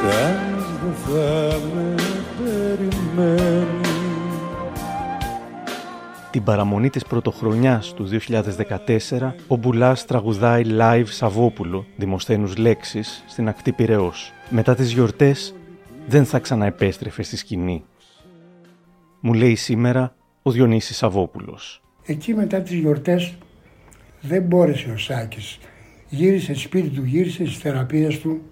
κανείς δεν θα με περιμένει Την παραμονή της πρωτοχρονιάς του 2014, ο Μπουλάς τραγουδάει live Σαββόπουλο, δημοσθένους λέξεις, στην ακτή Πυραιός. Μετά τις γιορτές δεν θα ξαναεπέστρεφε στη σκηνή. Μου λέει σήμερα ο Διονύσης Σαββόπουλος. Εκεί μετά τις γιορτές δεν μπόρεσε ο Σάκης. Γύρισε σπίτι του, γύρισε στις θεραπείες του.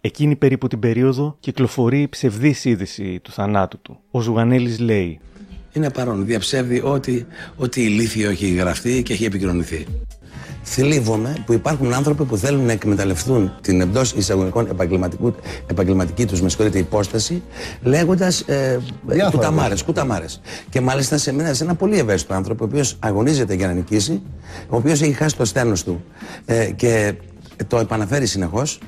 Εκείνη περίπου την περίοδο κυκλοφορεί η ψευδής είδηση του θανάτου του. Ο Ζουγανέλης λέει είναι παρόν. Διαψεύδει ότι, ότι ηλίθιο έχει γραφτεί και έχει επικοινωνηθεί. Θλίβομαι που υπάρχουν άνθρωποι που θέλουν να εκμεταλλευτούν την εντός εισαγωγικών επαγγελματική τους, με συγχωρείτε, υπόσταση, λέγοντας ε, κουταμάρες, κουταμάρες. Και μάλιστα σε, ένα, σε ένα πολύ ευαίσθητο άνθρωπο, ο οποίος αγωνίζεται για να νικήσει, ο οποίος έχει χάσει το στένος του ε, και το επαναφέρει συνεχώς,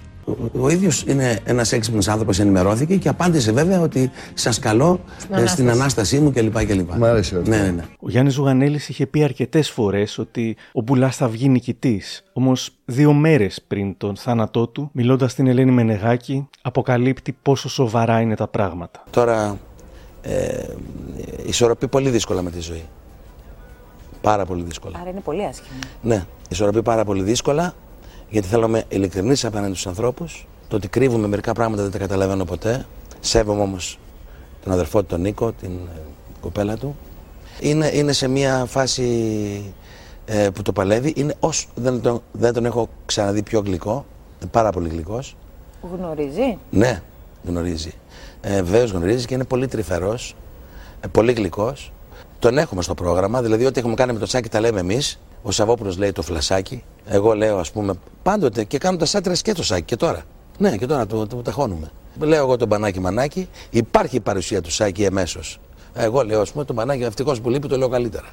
ο ίδιος είναι ένας έξυπνος άνθρωπος, ενημερώθηκε και απάντησε βέβαια ότι σας καλώ στην, στην ανάστασή μου κλπ. κλπ. Μ' άρεσε Ναι, ναι, ναι. Ο Γιάννης Ζουγανέλης είχε πει αρκετές φορές ότι ο Μπουλάς θα βγει νικητής. Όμως, δύο μέρες πριν τον θάνατό του, μιλώντας στην Ελένη Μενεγάκη, αποκαλύπτει πόσο σοβαρά είναι τα πράγματα. Τώρα, ε, ισορροπεί πολύ δύσκολα με τη ζωή. Πάρα πολύ δύσκολα. Άρα είναι πολύ άσχημο. Ναι, ισορροπεί πάρα πολύ δύσκολα γιατί θέλω να είμαι ειλικρινής απέναντι στους ανθρώπους. Το ότι κρύβουμε μερικά πράγματα δεν τα καταλαβαίνω ποτέ. Σέβομαι όμως τον αδερφό του, τον Νίκο, την ε, κοπέλα του. Είναι, είναι σε μια φάση ε, που το παλεύει. Είναι όσο δεν τον, δεν τον έχω ξαναδεί πιο γλυκό. Είναι πάρα πολύ γλυκός. Γνωρίζει; Ναι, γνωρίζει. Ε, Βεβαίως γνωρίζει και είναι πολύ τρυφερός. Ε, πολύ γλυκός. Τον έχουμε στο πρόγραμμα. Δηλαδή, ό,τι έχουμε κάνει με το Σάκη τα λέμε εμείς. Ο Σαββόπουλος λέει το φλασάκι. Εγώ λέω, ας πούμε, πάντοτε και κάνω τα σάτρε και το σάκι και τώρα. Ναι, και τώρα το, το, το ταχώνουμε. Λέω εγώ τον μπανάκι μανάκι, υπάρχει η παρουσία του Σάκη εμέσως. Εγώ λέω, ας πούμε, το μπανάκι ευτυχώς που λείπει, το λέω καλύτερα.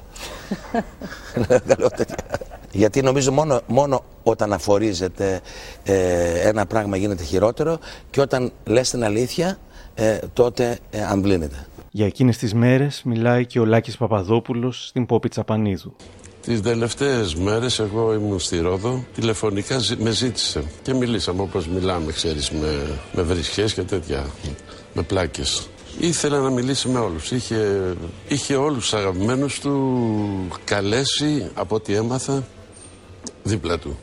Γιατί νομίζω μόνο, μόνο όταν αφορίζεται ε, ένα πράγμα γίνεται χειρότερο και όταν λες την αλήθεια ε, τότε ε, αμβλύνεται. Για εκείνες τις μέρες μιλάει και ο Λάκης Παπαδόπουλος στην Πόπη Τσαπανίδου. Τις τελευταίες μέρες εγώ ήμουν στη Ρόδο, τηλεφωνικά με ζήτησε και μιλήσαμε όπως μιλάμε, ξέρεις, με, με βρισχές και τέτοια, με πλάκες. Ήθελα να μιλήσει με όλους. Είχε, είχε όλους τους αγαπημένους του καλέσει, από ό,τι έμαθα, δίπλα του.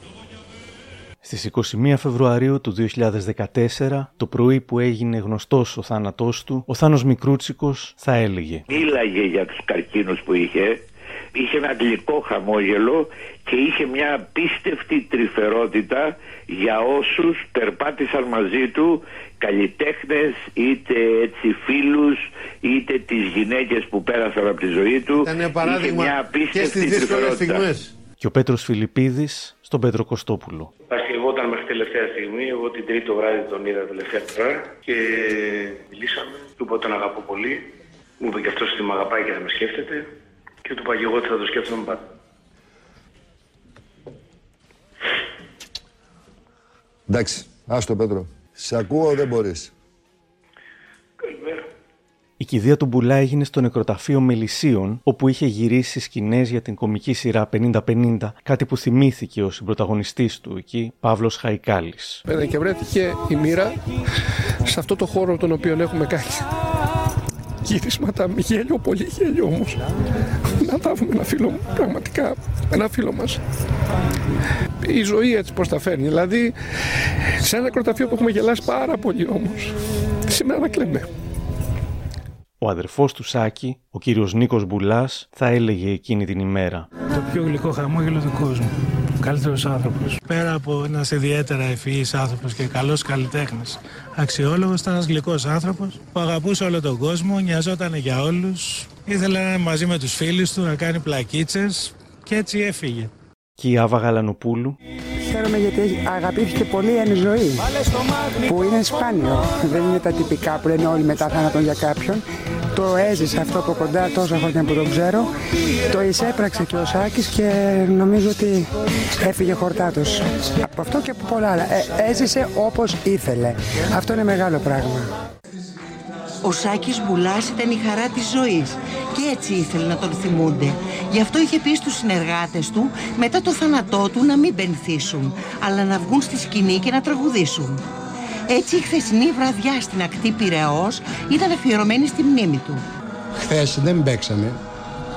Στις 21 Φεβρουαρίου του 2014, το πρωί που έγινε γνωστός ο θάνατός του, ο Θάνος Μικρούτσικος θα έλεγε Μίλαγε για τους καρκίνους που είχε είχε ένα γλυκό χαμόγελο και είχε μια απίστευτη τρυφερότητα για όσους περπάτησαν μαζί του καλλιτέχνες είτε έτσι φίλους είτε τις γυναίκες που πέρασαν από τη ζωή του Ήταν παράδειγμα είχε μια απίστευτη και στις τρυφερότητα. και ο Πέτρος Φιλιππίδης στον Πέτρο Κωστόπουλο. Πασχευόταν μέχρι τελευταία στιγμή. Εγώ την τρίτη το βράδυ τον είδα τελευταία φορά και μιλήσαμε. Του είπα τον αγαπώ πολύ. Μου είπε και αυτός ότι με αγαπάει και θα με σκέφτεται. Και του είπα και εγώ ότι θα το σκέφτομαι πάντα. Εντάξει, άστο Πέτρο. Σε ακούω, δεν μπορείς. Η κηδεία του Μπουλά έγινε στο νεκροταφείο Μελισσίων, όπου είχε γυρίσει σκηνές για την κομική σειρά 50-50, κάτι που θυμήθηκε ο συμπροταγωνιστής του εκεί, Παύλος Χαϊκάλης. Και βρέθηκε η μοίρα σε αυτό το χώρο τον οποίο έχουμε κάνει γύρισματα με γέλιο, πολύ γέλιο όμως. Να θαύουμε ένα φίλο μου, πραγματικά ένα φίλο μας. Η ζωή έτσι πώς τα φέρνει. Δηλαδή, σε ένα νεκροταφείο που έχουμε γελάσει πάρα πολύ όμως, σήμερα να κλαίμε. Ο αδερφός του Σάκη, ο κύριος Νίκος Μπουλάς, θα έλεγε εκείνη την ημέρα. Το πιο γλυκό χαμόγελο του κόσμου. Ο καλύτερος άνθρωπος. Πέρα από ένας ιδιαίτερα ευφυής άνθρωπος και καλός καλλιτέχνης. Αξιόλογος ήταν ένας γλυκός άνθρωπος που αγαπούσε όλο τον κόσμο, νοιαζόταν για όλους. Ήθελε να είναι μαζί με τους φίλους του, να κάνει πλακίτσες και έτσι έφυγε. Και η Άβα Γαλανοπούλου. Χαίρομαι γιατί αγαπήθηκε πολύ η ζωή, που είναι σπάνιο. Δεν είναι τα τυπικά που λένε όλοι μετά θάνατον για κάποιον. Το έζησε αυτό από κοντά τόσα χρόνια που τον ξέρω. Το εισέπραξε και ο Σάκης και νομίζω ότι έφυγε χορτάτος. Από αυτό και από πολλά άλλα. Ε, έζησε όπως ήθελε. Αυτό είναι μεγάλο πράγμα. Ο Σάκης Μπουλάς ήταν η χαρά της ζωής και έτσι ήθελε να τον θυμούνται. Γι' αυτό είχε πει στους συνεργάτες του μετά το θάνατό του να μην πενθήσουν, αλλά να βγουν στη σκηνή και να τραγουδήσουν. Έτσι η χθεσινή βραδιά στην ακτή Πυραιός ήταν αφιερωμένη στη μνήμη του. Χθες δεν παίξαμε,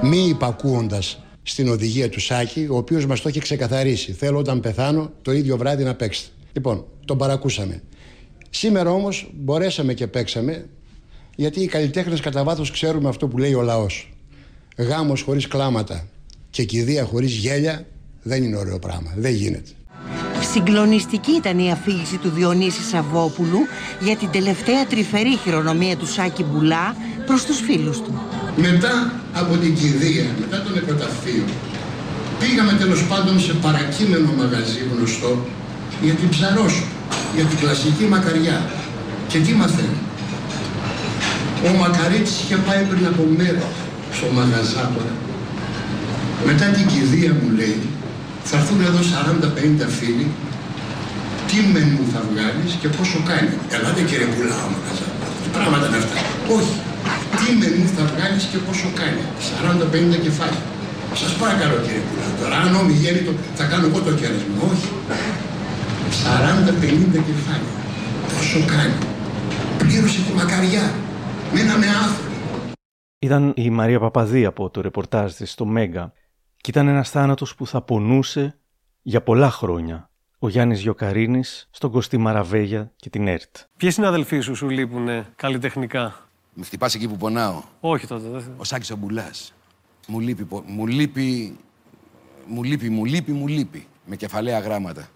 μη υπακούοντας στην οδηγία του Σάκη, ο οποίος μας το έχει ξεκαθαρίσει. Θέλω όταν πεθάνω το ίδιο βράδυ να παίξετε. Λοιπόν, τον παρακούσαμε. Σήμερα όμως μπορέσαμε και παίξαμε γιατί οι καλλιτέχνες κατά βάθος ξέρουμε αυτό που λέει ο λαός. Γάμος χωρίς κλάματα και κηδεία χωρίς γέλια δεν είναι ωραίο πράγμα. Δεν γίνεται. Συγκλονιστική ήταν η αφήγηση του Διονύση Σαββόπουλου για την τελευταία τρυφερή χειρονομία του Σάκη Μπουλά προς τους φίλους του. Μετά από την κηδεία, μετά τον εκοταφείο, πήγαμε τέλος πάντων σε παρακείμενο μαγαζί γνωστό για την ψαρόσο, για την κλασική μακαριά. Και τι μαθαίνει. Ο Μακαρίτης είχε πάει πριν από μέρα στο μαγαζάτορα. Μετά την κηδεία μου λέει, θα έρθουν εδώ 40-50 φίλοι, τι μενού θα βγάλεις και πόσο κάνει. Ελάτε κύριε Πουλά, ο μαγαζάτορα. Τι πράγματα είναι αυτά. Όχι. Τι μενού θα βγάλεις και πόσο κάνει. 40-50 κεφάλια. Σας παρακαλώ κύριε Πουλά, τώρα αν το θα κάνω εγώ το κέρασμα. Όχι. 40-50 κεφάλια. Πόσο κάνει. Πλήρωσε τη μακαριά. Μείναμε Ήταν η Μαρία Παπαδία από το ρεπορτάζ της στο Μέγκα και ήταν ένας θάνατος που θα πονούσε για πολλά χρόνια. Ο Γιάννης Γιοκαρίνης στον Κωστή Μαραβέγια και την ΕΡΤ. Ποιοι συναδελφοί σου σου λείπουνε καλλιτεχνικά; Με χτυπάς εκεί που πονάω. Όχι τότε. Δεν... Ο Σάκης ο Μπουλάς. Μου λείπει, μου λείπει, μου λείπει, μου λείπει, μου λείπει. Με κεφαλαία γράμματα.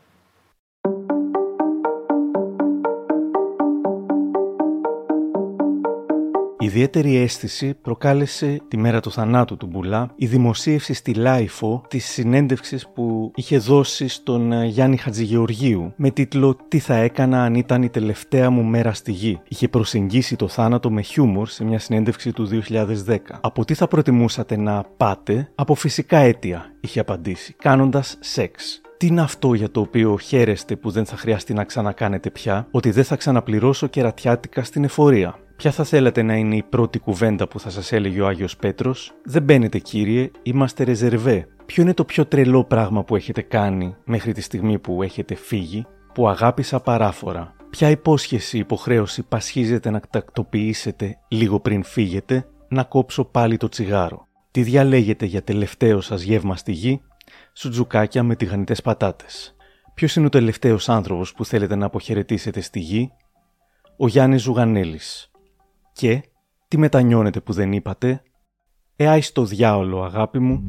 Ιδιαίτερη αίσθηση προκάλεσε τη μέρα του θανάτου του Μπουλά η δημοσίευση στη LiFO της συνέντευξης που είχε δώσει στον ε, Γιάννη Χατζηγεωργίου με τίτλο «Τι θα έκανα αν ήταν η τελευταία μου μέρα στη γη». Είχε προσεγγίσει το θάνατο με χιούμορ σε μια συνέντευξη του 2010. «Από τι θα προτιμούσατε να πάτε» «Από φυσικά αίτια» είχε απαντήσει, κάνοντας σεξ. Τι είναι αυτό για το οποίο χαίρεστε που δεν θα χρειαστεί να ξανακάνετε πια, ότι δεν θα ξαναπληρώσω κερατιάτικα στην εφορία; Ποια θα θέλατε να είναι η πρώτη κουβέντα που θα σας έλεγε ο Άγιος Πέτρος; «Δεν μπαίνετε κύριε, είμαστε ρεζερβέ». Ποιο είναι το πιο τρελό πράγμα που έχετε κάνει μέχρι τη στιγμή που έχετε φύγει, που αγάπησα παράφορα. Ποια υπόσχεση υποχρέωση πασχίζετε να τακτοποιήσετε λίγο πριν φύγετε, να κόψω πάλι το τσιγάρο. Τι διαλέγετε για τελευταίο σας γεύμα στη γη, σουτζουκάκια με τηγανιτές πατάτες. Ποιος είναι ο τελευταίος άνθρωπος που θέλετε να αποχαιρετήσετε στη γη, ο Γιάννης Ζουγανέλης. Και τι μετανιώνετε που δεν είπατε; Εάι στο διάολο αγάπη μου.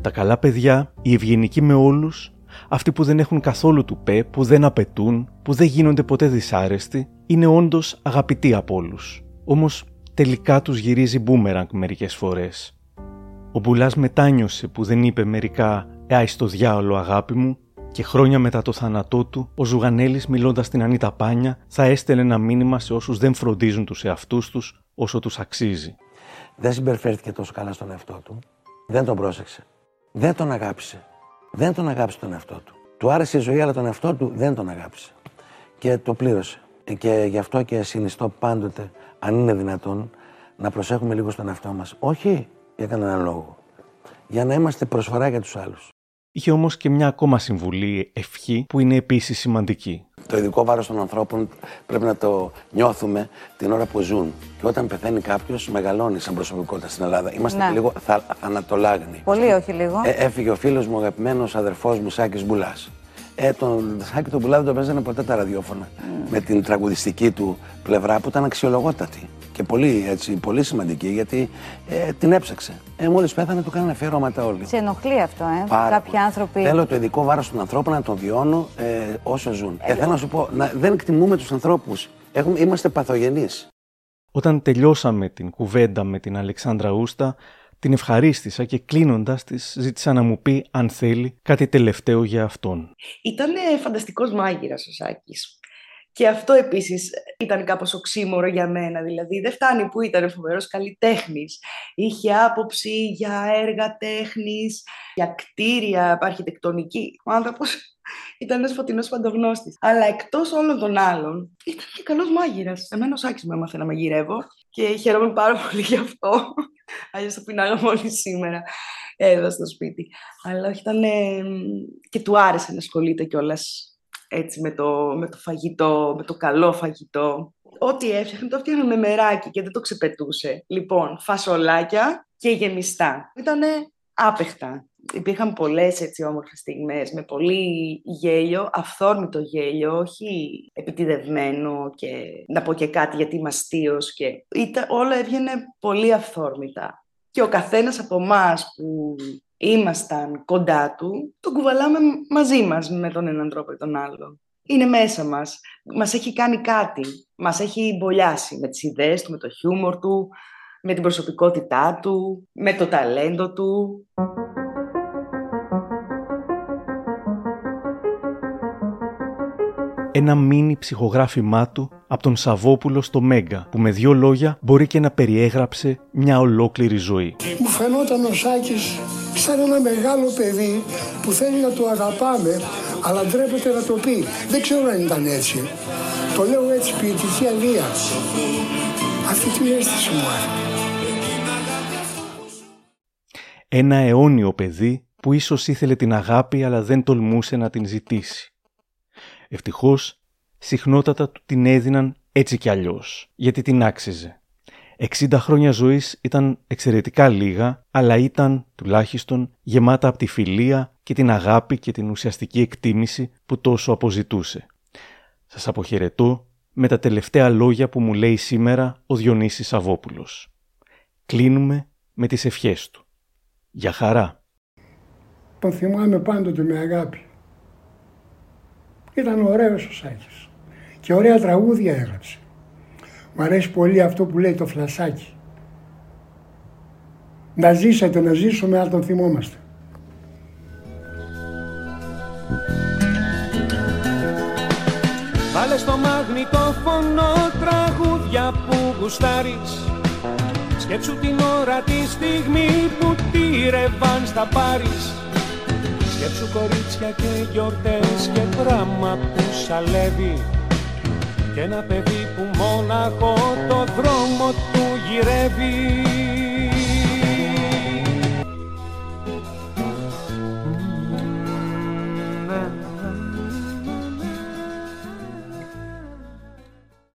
Τα καλά παιδιά, οι ευγενικοί με όλους, αυτοί που δεν έχουν καθόλου του πέ, που δεν απαιτούν, που δεν γίνονται ποτέ δυσάρεστοι, είναι όντως αγαπητοί από όλους. Όμως τελικά τους γυρίζει μπούμεραγκ μερικές φορές. Ο Μπουλάς μετάνιωσε που δεν είπε μερικά «Άι στο διάολο αγάπη μου» και χρόνια μετά το θάνατό του, ο Ζουγανέλης, μιλώντας στην Ανίτα Πάνια, θα έστελνε ένα μήνυμα σε όσους δεν φροντίζουν τους εαυτούς τους όσο τους αξίζει. Δεν συμπεριφέρθηκε τόσο καλά στον εαυτό του. Δεν τον πρόσεξε. Δεν τον αγάπησε. Δεν τον αγάπησε τον εαυτό του. Του άρεσε η ζωή, αλλά τον εαυτό του δεν τον αγάπησε. Και το πλήρωσε. Και γι' αυτό και συνιστώ πάντοτε, αν είναι δυνατόν, να προσέχουμε λίγο στον εαυτό μας. Όχι για κανέναν λόγο. Για να είμαστε προσφορά για τους άλλους. Είχε όμως και μια ακόμα συμβουλή, ευχή, που είναι επίσης σημαντική. Το ειδικό βάρος των ανθρώπων πρέπει να το νιώθουμε την ώρα που ζουν. Και όταν πεθαίνει κάποιος, μεγαλώνει σαν προσωπικότητα στην Ελλάδα. Είμαστε Ναι. λίγο θα, θανατολάγνοι. Πολύ, όχι λίγο. Ε, έφυγε ο φίλος μου, αγαπημένος αδερφός μου, Σάκης Μπουλάς. Ε, τον Σάκη τον Μπουλά δεν τον παίζανε ποτέ τα ραδιόφωνα. Με την τραγουδιστική του πλευρά που ήταν αξιολογότατη. Και πολύ, έτσι, πολύ σημαντική γιατί ε, την έψαξε. Ε, Μόλις πέθανε, του κάνανε αφιερώματα όλοι. Σε ενοχλεί αυτό, ε; Πάρα Κάποιοι πολύ. άνθρωποι. Θέλω το ειδικό βάρος των ανθρώπων να τον βιώνω ε, όσο ζουν. Ε, θέλω να σου πω, να, δεν εκτιμούμε τους ανθρώπους. Είμαστε παθογενείς. Όταν τελειώσαμε την κουβέντα με την Αλεξάνδρα Ούστα, την ευχαρίστησα και κλείνοντας της ζήτησα να μου πει αν θέλει κάτι τελευταίο για αυτόν. Ήταν φανταστικός μάγειρας ο Σάκης. Και αυτό επίσης ήταν κάπως οξύμορο για μένα. Δηλαδή δεν φτάνει που ήταν φοβερός καλλιτέχνης. Είχε άποψη για έργα τέχνης, για κτίρια, αρχιτεκτονική. Ο άνθρωπος ήταν ένας φωτεινός παντογνώστης. Αλλά εκτός όλων των άλλων ήταν και καλός μάγειρας. Εμένα ο Σάκης μου έμαθε να μαγειρεύω και χαίρομαι πάρα πολύ γι' αυτό. Αλλιώς θα πεινάγαμε όλοι σήμερα εδώ στο σπίτι. Αλλά όχι, ήταν ε, και του άρεσε να ασχολείται κιόλας έτσι με το, με το φαγητό, με το καλό φαγητό. Ό,τι έφτιαχνε, το έφτιαχνε με μεράκι και δεν το ξεπετούσε. Λοιπόν, φασολάκια και γεμιστά. Ήτανε άπεχτα. Υπήρχαν πολλές έτσι όμορφες στιγμές με πολύ γέλιο, αυθόρμητο γέλιο, όχι επιτιδευμένο και να πω και κάτι γιατί είμαι αστείος και ήταν, όλα έβγαινε πολύ αυθόρμητα. Και ο καθένας από εμάς που ήμασταν κοντά του, τον κουβαλάμε μαζί μας με τον έναν τρόπο ή τον άλλον. Είναι μέσα μας. Μας έχει κάνει κάτι. Μας έχει μπολιάσει με τις ιδέες του, με το χιούμορ του, με την προσωπικότητά του, με το ταλέντο του. Ένα μίνι ψυχογράφημά του από τον Σαββόπουλο στο Μέγκα, που με δύο λόγια μπορεί και να περιέγραψε μια ολόκληρη ζωή. Μου φαινόταν ο Σάκης σαν ένα μεγάλο παιδί που θέλει να το αγαπάμε, αλλά ντρέπεται να το πει. Δεν ξέρω αν ήταν έτσι. Το λέω έτσι ποιητική αλεία. Αυτή την αίσθηση μου άρεσε. Ένα αιώνιο παιδί που ίσως ήθελε την αγάπη αλλά δεν τολμούσε να την ζητήσει. Ευτυχώς, συχνότατα του την έδιναν έτσι κι αλλιώς, γιατί την άξιζε. 60 χρόνια ζωής ήταν εξαιρετικά λίγα, αλλά ήταν, τουλάχιστον, γεμάτα από τη φιλία και την αγάπη και την ουσιαστική εκτίμηση που τόσο αποζητούσε. Σας αποχαιρετώ με τα τελευταία λόγια που μου λέει σήμερα ο Διονύσης Σαββόπουλος. Κλείνουμε με τις ευχές του. Για χαρά. Τον θυμάμαι πάντοτε με αγάπη. Ήταν ωραίος ο Σάκης. Και ωραία τραγούδια έγραψε. Μ' αρέσει πολύ αυτό που λέει το φλασάκι. Να ζήσετε, να ζήσουμε, να τον θυμόμαστε. Βάλε στο μαγνητόφωνο τραγούδια που γουστάρεις Σκέψου την ώρα τη στιγμή που τη ρεβάν στα πάρεις Σκέψου κορίτσια και γιορτές και δράμα που σαλεύει Και ένα παιδί που μόναχο το δρόμο του γυρεύει